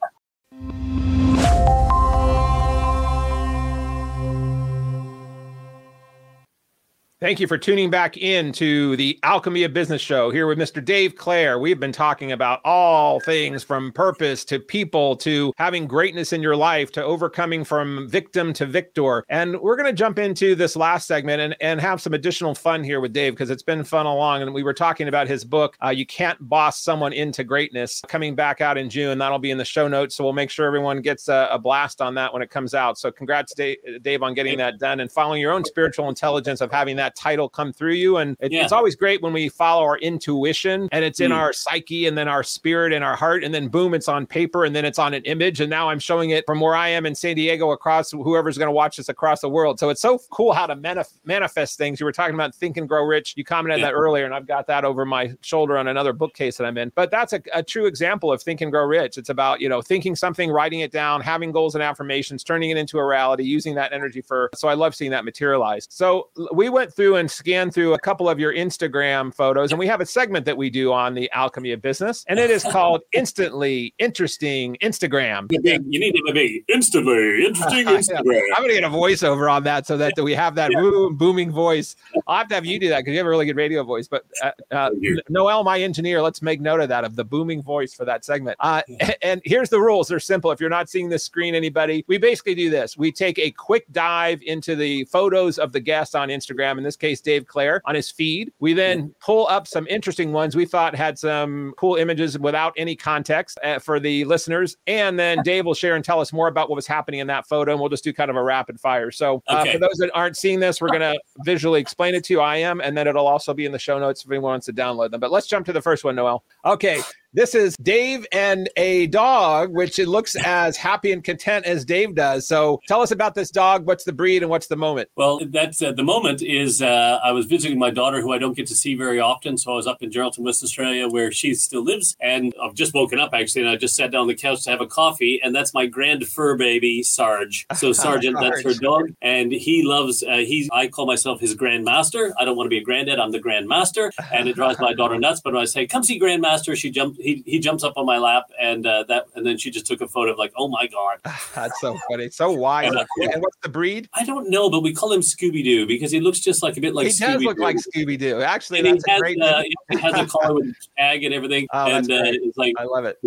Thank you for tuning back in to the Alchemy of Business show here with Mr. Dave Clare. We've been talking about all things from purpose to people to having greatness in your life to overcoming from victim to victor. And we're going to jump into this last segment and, and have some additional fun here with Dave because it's been fun along. And we were talking about his book, uh, You Can't Boss Someone into Greatness, coming back out in June. That'll be in the show notes. So we'll make sure everyone gets a, a blast on that when it comes out. So congrats, Dave, Dave, on getting that done and following your own spiritual intelligence of having that that title come through you. And it, yeah. it's always great when we follow our intuition and it's in mm. our psyche and then our spirit and our heart. And then boom, it's on paper and then it's on an image. And now I'm showing it from where I am in San Diego across whoever's going to watch this across the world. So it's so cool how to manif- manifest things. You were talking about think and grow rich. You commented yeah. that earlier, and I've got that over my shoulder on another bookcase that I'm in. But that's a, a true example of think and grow rich. It's about, you know, thinking something, writing it down, having goals and affirmations, turning it into a reality, using that energy for. So I love seeing that materialized. So we went through and scan through through a couple of your Instagram photos, and we have a segment that we do on the alchemy of business, and it is called Instantly Interesting Instagram. You need to be instantly interesting Instagram. I'm going to get a voiceover on that so that we have that yeah. booming voice. I'll have to have you do that because you have a really good radio voice. But uh, uh, Noel, my engineer, let's make note of that of the booming voice for that segment. Uh, and here's the rules. They're simple. If you're not seeing this screen, anybody, we basically do this. We take a quick dive into the photos of the guest on Instagram. In this case, Dave Clare on his feed. We then pull up some interesting ones we thought had some cool images without any context uh, for the listeners. And then Dave will share and tell us more about what was happening in that photo. And we'll just do kind of a rapid fire. So uh, okay. for those that aren't seeing this, we're going to visually explain it to you. I am. And then it'll also be in the show notes if anyone wants to download them. But let's jump to the first one, Noel. Okay. This is Dave and a dog, which it looks as happy and content as Dave does. So tell us about this dog. What's the breed and what's the moment? Well, that's uh, the moment is uh, I was visiting my daughter, who I don't get to see very often. So I was up in Geraldton, West Australia, where she still lives. And I've just woken up actually, and I just sat down on the couch to have a coffee. And that's my grand fur baby, Sarge. So Sergeant, that's her dog, and he loves. Uh, he I call myself his grandmaster. I don't want to be a granddad. I'm the grandmaster, and it drives my daughter nuts. But when I say, "Come see grandmaster," she jumps he he jumps up on my lap and uh, that and then she just took a photo of like oh my god. That's so funny. So wise uh, and what's the breed? I don't know but we call him Scooby Doo because he looks just like a bit like he Scooby-Doo. does look like Scooby Doo actually and that's he has, great uh, he has a collar with tag and everything oh, and uh, it's like I love it.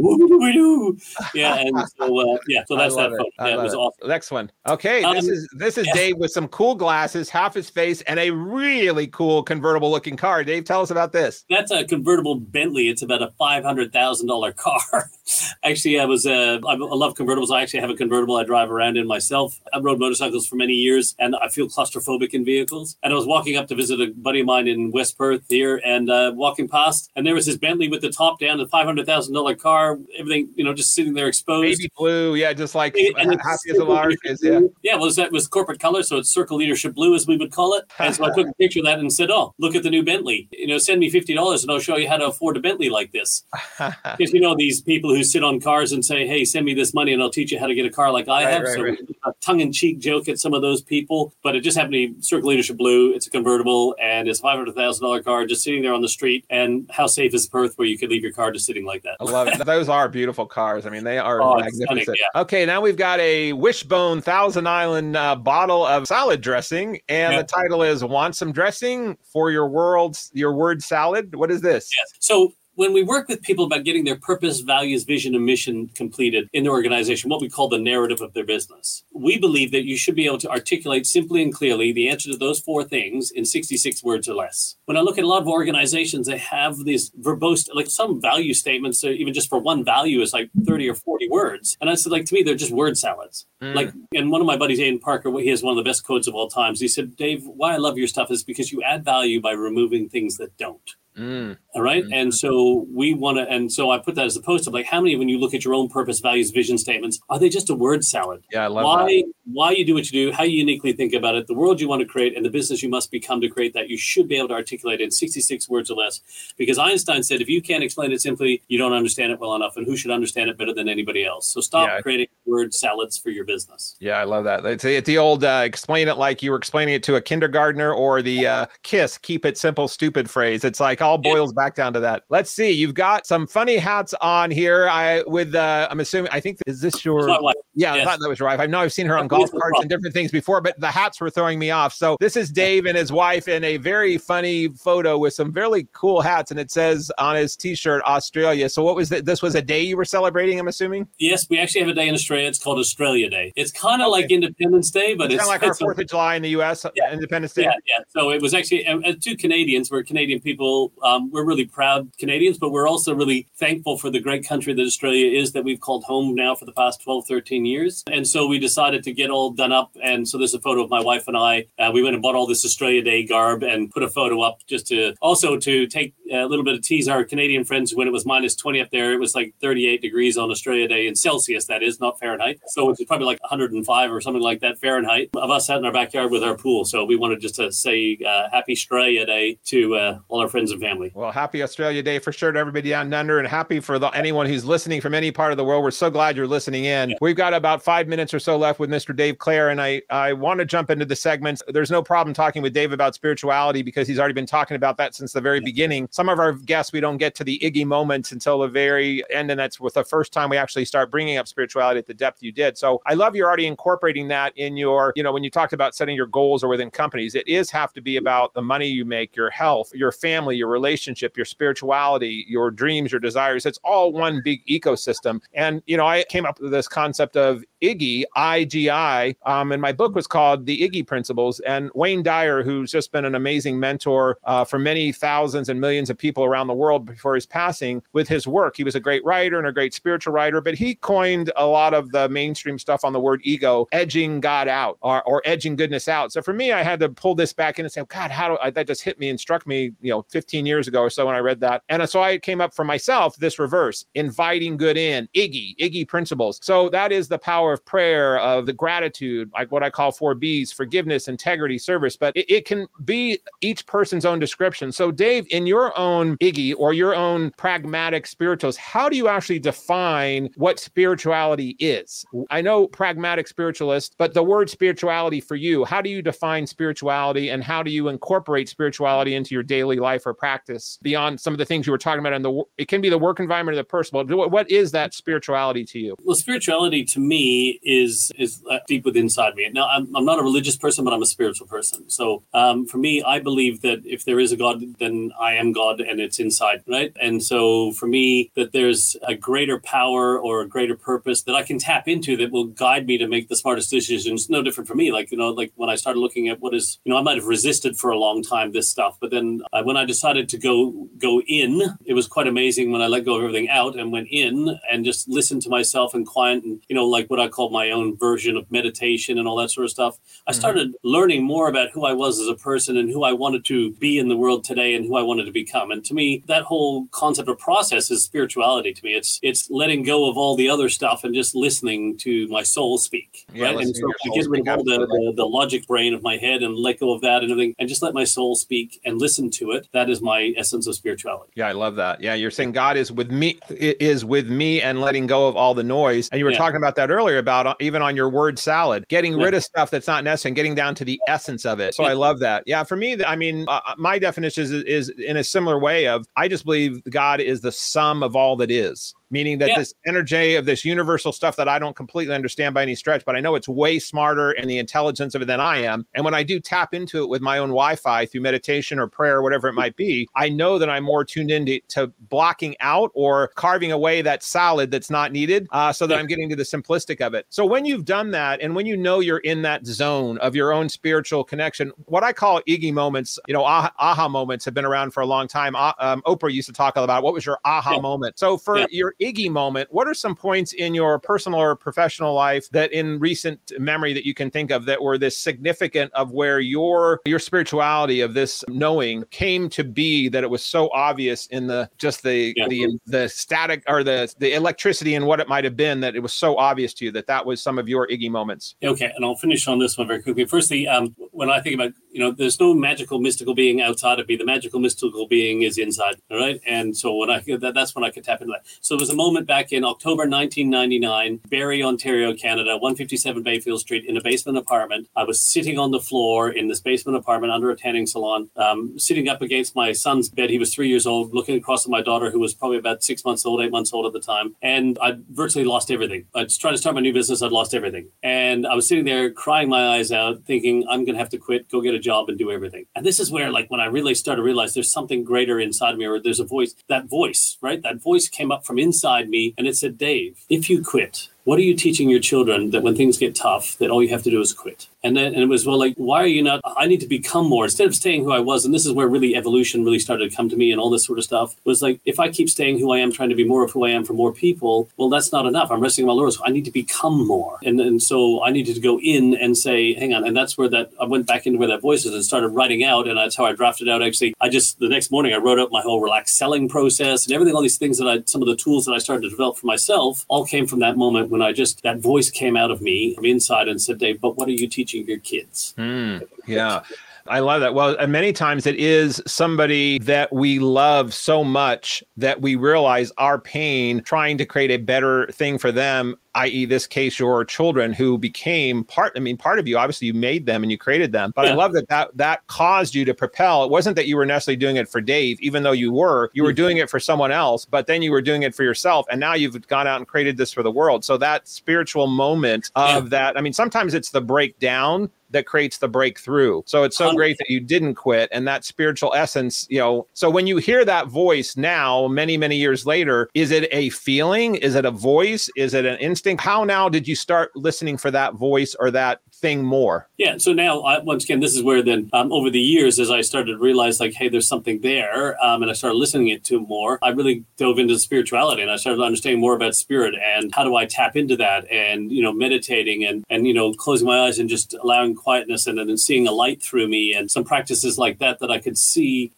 Yeah and so uh, yeah so that's that it. photo yeah, it was it. awesome. Next one. Okay um, this is this is yeah. Dave with some cool glasses half his face and a really cool convertible looking car. Dave tell us about this. That's a convertible Bentley. It's about a five hundred thousand dollar car actually, I was uh, I love convertibles. I actually have a convertible I drive around in myself. I rode motorcycles for many years, and I feel claustrophobic in vehicles. And I was walking up to visit a buddy of mine in West Perth here, and uh, walking past, and there was this Bentley with the top down, the five hundred thousand dollar car, everything you know, just sitting there exposed. Baby blue, yeah, just like and happy as a lark is, yeah. Yeah, well, that was corporate color, so it's circle leadership blue, as we would call it. And so I took a picture of that and said, "Oh, look at the new Bentley. You know, send me fifty dollars, and I'll show you how to afford a Bentley like this." Because you know these people who sit on cars and say, "Hey, send me this money, and I'll teach you how to get a car like I right, have." Right, so right. a tongue-in-cheek joke at some of those people, but it just happened to be Circle Leadership Blue. It's a convertible, and it's five hundred thousand dollar car just sitting there on the street. And how safe is Perth, where you could leave your car just sitting like that? I love it. Those are beautiful cars. I mean, they are oh, magnificent. Stunning, yeah. Okay, now we've got a Wishbone Thousand Island uh, bottle of salad dressing, and yeah. the title is "Want Some Dressing for Your World's Your Word Salad." What is this? Yes. So when we work with people about getting their purpose, values, vision, and mission completed in their organization, what we call the narrative of their business, we believe that you should be able to articulate simply and clearly the answer to those four things in 66 words or less. When I look at a lot of organizations, they have these verbose, like some value statements, even just for one value is like 30 or 40 words. And I said, like, to me, they're just word salads. Mm. Like, and one of my buddies, Aiden Parker, he has one of the best quotes of all times. He said, Dave, why I love your stuff is because you add value by removing things that don't. Mm. All right? mm-hmm. And so we want to, and so I put that as a post of like, how many, when you look at your own purpose, values, vision statements, are they just a word salad? Yeah, I love why, that. Why you do what you do, how you uniquely think about it, the world you want to create, and the business you must become to create that, you should be able to articulate in 66 words or less. Because Einstein said, if you can't explain it simply, you don't understand it well enough. And who should understand it better than anybody else? So stop yeah. creating word salads for your business. Yeah, I love that. It's, it's the old uh, explain it like you were explaining it to a kindergartner or the uh, kiss, keep it simple, stupid phrase. It's like all boils yeah. back down to that. Let's see. You've got some funny hats on here. I with uh, I'm assuming I think is this your yeah, yes. I thought that was your wife. I know I've seen her on golf carts and different things before, but the hats were throwing me off. So this is Dave and his wife in a very funny photo with some very cool hats, and it says on his T-shirt Australia. So what was that? This was a day you were celebrating. I'm assuming. Yes, we actually have a day in Australia. It's called Australia Day. It's kind of okay. like Independence Day, but it's, it's kind of like our Fourth of July in the U.S. Yeah. Independence Day. Yeah, yeah. So it was actually uh, two Canadians. We're Canadian people. Um, we're really proud Canadians, but we're also really thankful for the great country that Australia is that we've called home now for the past 12, 13 years. And so we decided to get all done up. And so there's a photo of my wife and I. Uh, we went and bought all this Australia Day garb and put a photo up just to also to take a little bit of tease our Canadian friends when it was minus 20 up there. It was like 38 degrees on Australia Day in Celsius, that is, not Fahrenheit. So it's probably like 105 or something like that Fahrenheit of us out in our backyard with our pool. So we wanted just to say uh, happy Australia Day to uh, all our friends and family. Well, happy Australia Day for sure to everybody down under and happy for the, anyone who's listening from any part of the world. We're so glad you're listening in. Yeah. We've got about five minutes or so left with Mr. Dave Clare, and I, I want to jump into the segments. There's no problem talking with Dave about spirituality because he's already been talking about that since the very yeah. beginning. Some of our guests, we don't get to the Iggy moments until the very end, and that's with the first time we actually start bringing up spirituality at the depth you did. So I love you're already incorporating that in your, you know, when you talked about setting your goals or within companies, it is have to be about the money you make, your health, your family, your relationship, your spirituality, your dreams, your desires. It's all one big ecosystem. And, you know, I came up with this concept of Iggy, IGI, um, and my book was called The Iggy Principles. And Wayne Dyer, who's just been an amazing mentor uh, for many thousands and millions of people around the world before his passing, with his work, he was a great writer and a great spiritual writer, but he coined a lot of the mainstream stuff on the word ego, edging God out or, or edging goodness out. So for me, I had to pull this back in and say, God, how do I, that just hit me and struck me, you know, 15 years ago or so when I read that. And so I came up for myself this reverse, inviting good in, Iggy, Iggy principles. So that is the power of prayer, of the gratitude, like what I call four B's forgiveness, integrity, service. But it, it can be each person's own description. So, Dave, in your own Iggy or your own pragmatic spirituals, how do you actually define what spirituality is? I know pragmatic spiritualist, but the word spirituality for you, how do you define spirituality and how do you incorporate spirituality into your daily life or practice beyond some of the things you were talking about? And the it can be the work environment or the personal. What is that spirituality to you? Well, spirituality to me is is uh, deep within inside me. Now, I'm, I'm not a religious person, but I'm a spiritual person. So um, for me, I believe that if there is a God, then I am God, and it's inside, right? And so for me, that there's a greater power or a greater purpose that I can tap into that will guide me to make the smartest decisions. No different for me. Like you know, like when I started looking at what is, you know, I might have resisted for a long time this stuff, but then uh, when I decided to go go in, it was quite amazing when I let go of everything out and went in and just listened to myself and quiet and you know, like what I call my own version of meditation and all that sort of stuff. I mm-hmm. started mm-hmm. learning more about who I was as a person and who I wanted to be in the world today and who I wanted to become. And to me, that whole concept of process is spirituality to me. It's it's letting go of all the other stuff and just listening to my soul speak. Yeah, right. And so to get rid of all the, the, the logic brain of my head and let go of that and everything and just let my soul speak and listen to it. That is my essence of spirituality. Yeah, I love that. Yeah, you're saying God is with me is with me and letting go of all the noise. And you were yeah. talking about that earlier about uh, even on your word salad, getting rid of stuff that's not necessary and getting down to the essence of it. So. I love that. Yeah, for me, I mean, uh, uh, my definition is, is in a similar way of I just believe God is the sum of all that is meaning that yeah. this energy of this universal stuff that I don't completely understand by any stretch, but I know it's way smarter and the intelligence of it than I am. And when I do tap into it with my own Wi Fi through meditation or prayer, or whatever it might be, I know that I'm more tuned into to blocking out or carving away that salad that's not needed uh, so that yeah. I'm getting to the simplistic of it. So when you've done that and when you know you're in that zone of your own spiritual connection, what I call Iggy moments, you know, aha, aha moments have been around for a long time. Uh, um, Oprah used to talk about what was your aha yeah. moment. So for your Iggy moment, what are some points in your personal or professional life that in recent memory that you can think of that were this significant of where your your spirituality of this knowing came to be that it was so obvious in the just the yeah. the the static or the the electricity and what it might have been that it was so obvious to you that that was some of your Iggy moments. Okay, and I'll finish on this one very quickly. Firstly, um, when I think about you know, there's no magical mystical being outside of me. The magical mystical being is inside. All right. And so when I that, that's when I could tap into that. So it was a moment back in October 1999, Barrie, Ontario, Canada, 157 Bayfield Street, in a basement apartment. I was sitting on the floor in this basement apartment under a tanning salon, um, sitting up against my son's bed. He was three years old, looking across at my daughter, who was probably about six months old, eight months old at the time. And I virtually lost everything. I was trying to start my new business. I'd lost everything. And I was sitting there crying my eyes out, thinking, I'm going to have to quit, go get a job, and do everything. And this is where, like, when I really started to realize there's something greater inside me, or there's a voice, that voice, right? That voice came up from inside me and it said, Dave, if you quit, what are you teaching your children that when things get tough, that all you have to do is quit? And then and it was well, like, why are you not? I need to become more instead of staying who I was. And this is where really evolution really started to come to me, and all this sort of stuff was like, if I keep staying who I am, trying to be more of who I am for more people, well, that's not enough. I'm resting on my laurels. I need to become more, and and so I needed to go in and say, hang on, and that's where that I went back into where that voice is and started writing out, and that's how I drafted out. Actually, I just the next morning I wrote out my whole relaxed selling process and everything. All these things that I, some of the tools that I started to develop for myself, all came from that moment when I just that voice came out of me from inside and said, Dave, but what are you teaching your kids? Mm, yeah. I love that. Well, and many times it is somebody that we love so much that we realize our pain trying to create a better thing for them i.e., this case, your children who became part. I mean, part of you. Obviously, you made them and you created them. But yeah. I love that that that caused you to propel. It wasn't that you were necessarily doing it for Dave, even though you were. You were mm-hmm. doing it for someone else, but then you were doing it for yourself, and now you've gone out and created this for the world. So that spiritual moment of yeah. that. I mean, sometimes it's the breakdown that creates the breakthrough. So it's so great that you didn't quit and that spiritual essence, you know. So when you hear that voice now, many, many years later, is it a feeling? Is it a voice? Is it an instinct? How now did you start listening for that voice or that thing more. Yeah. So now, I, once again, this is where then um, over the years, as I started to realize, like, hey, there's something there, um, and I started listening it to more, I really dove into spirituality and I started understanding more about spirit and how do I tap into that and, you know, meditating and, and you know, closing my eyes and just allowing quietness and then seeing a light through me and some practices like that that I could see.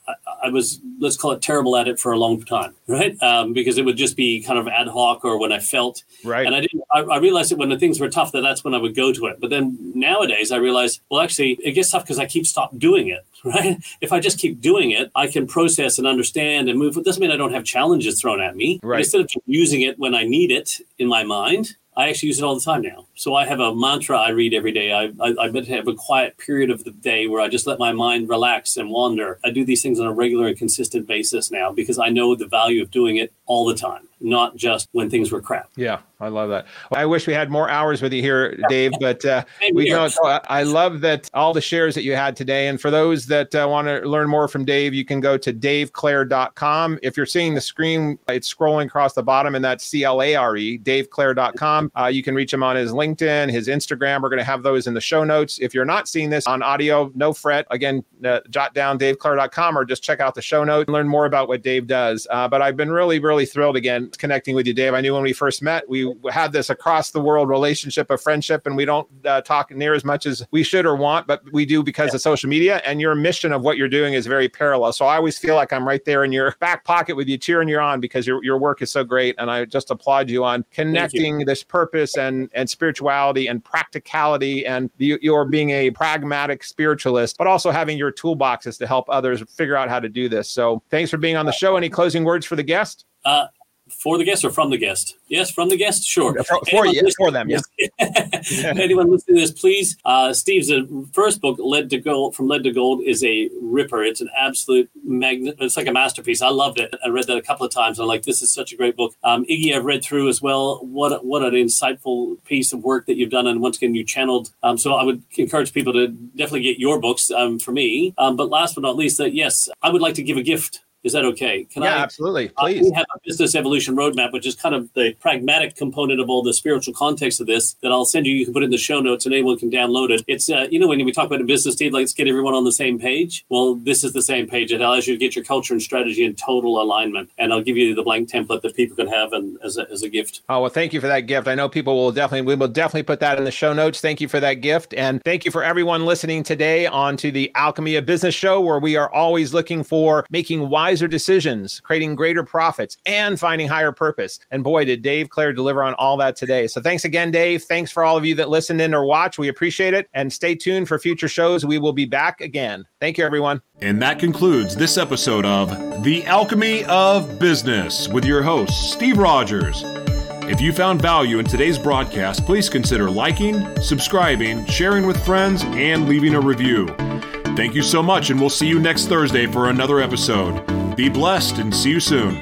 I, was, let's call it terrible at it for a long time, right? Um, because it would just be kind of ad hoc or when I felt. Right. And I didn't, I, I realized that when the things were tough, that that's when I would go to it. But then nowadays I realize, well, actually, it gets tough because I keep stop doing it, right? If I just keep doing it, I can process and understand and move. It doesn't mean I don't have challenges thrown at me. Right. Instead of using it when I need it in my mind, I actually use it all the time now. So I have a mantra I read every day. I, I, I have a quiet period of the day where I just let my mind relax and wander. I do these things on a regular and consistent basis now because I know the value of doing it all the time, not just when things were crap. Yeah, I love that. Well, I wish we had more hours with you here, Dave, but uh, we don't. I love that all the shares that you had today. And for those that uh, want to learn more from Dave, you can go to daveclare.com. If you're seeing the screen, it's scrolling across the bottom, and that's C L A R E, daveclare.com. Uh, you can reach him on his LinkedIn, his Instagram. We're going to have those in the show notes. If you're not seeing this on audio, no fret. Again, uh, jot down daveclare.com or just check out the show notes and learn more about what Dave does. Uh, but I've been really, really thrilled again connecting with you, Dave. I knew when we first met, we had this across the world relationship of friendship, and we don't uh, talk near as much as we should or want, but we do because yeah. of social media. And your mission of what you're doing is very parallel. So I always feel like I'm right there in your back pocket with you, cheering you on because your, your work is so great. And I just applaud you on connecting you. this purpose and, and spirituality and practicality and the, your being a pragmatic spiritualist, but also having your toolboxes to help others figure out how to do this. So thanks for being on the show. Any closing words for the guest? Uh, for the guest or from the guest? Yes, from the guest. Sure. For, for, for them. Yes. Anyone listening to this, please. Uh, Steve's uh, first book, "Lead to Gold," from Lead to Gold, is a ripper. It's an absolute magnet. It's like a masterpiece. I loved it. I read that a couple of times. I'm like, this is such a great book. Um, Iggy, I've read through as well. What what an insightful piece of work that you've done, and once again, you channeled. Um, so I would encourage people to definitely get your books um, for me. Um, but last but not least, that yes, I would like to give a gift is that okay? Can yeah, I, absolutely. Please. we have a business evolution roadmap, which is kind of the pragmatic component of all the spiritual context of this that I'll send you. You can put in the show notes and anyone can download it. It's, uh, you know, when we talk about a business team, let's get everyone on the same page. Well, this is the same page. It allows you to get your culture and strategy in total alignment. And I'll give you the blank template that people can have and, as, a, as a gift. Oh, well, thank you for that gift. I know people will definitely, we will definitely put that in the show notes. Thank you for that gift. And thank you for everyone listening today on to the Alchemy of Business show, where we are always looking for making wise wiser decisions, creating greater profits, and finding higher purpose. And boy, did Dave Clare deliver on all that today. So thanks again, Dave. Thanks for all of you that listened in or watch. We appreciate it. And stay tuned for future shows. We will be back again. Thank you, everyone. And that concludes this episode of The Alchemy of Business with your host, Steve Rodgers. If you found value in today's broadcast, please consider liking, subscribing, sharing with friends, and leaving a review. Thank you so much, and we'll see you next Thursday for another episode. Be blessed and see you soon.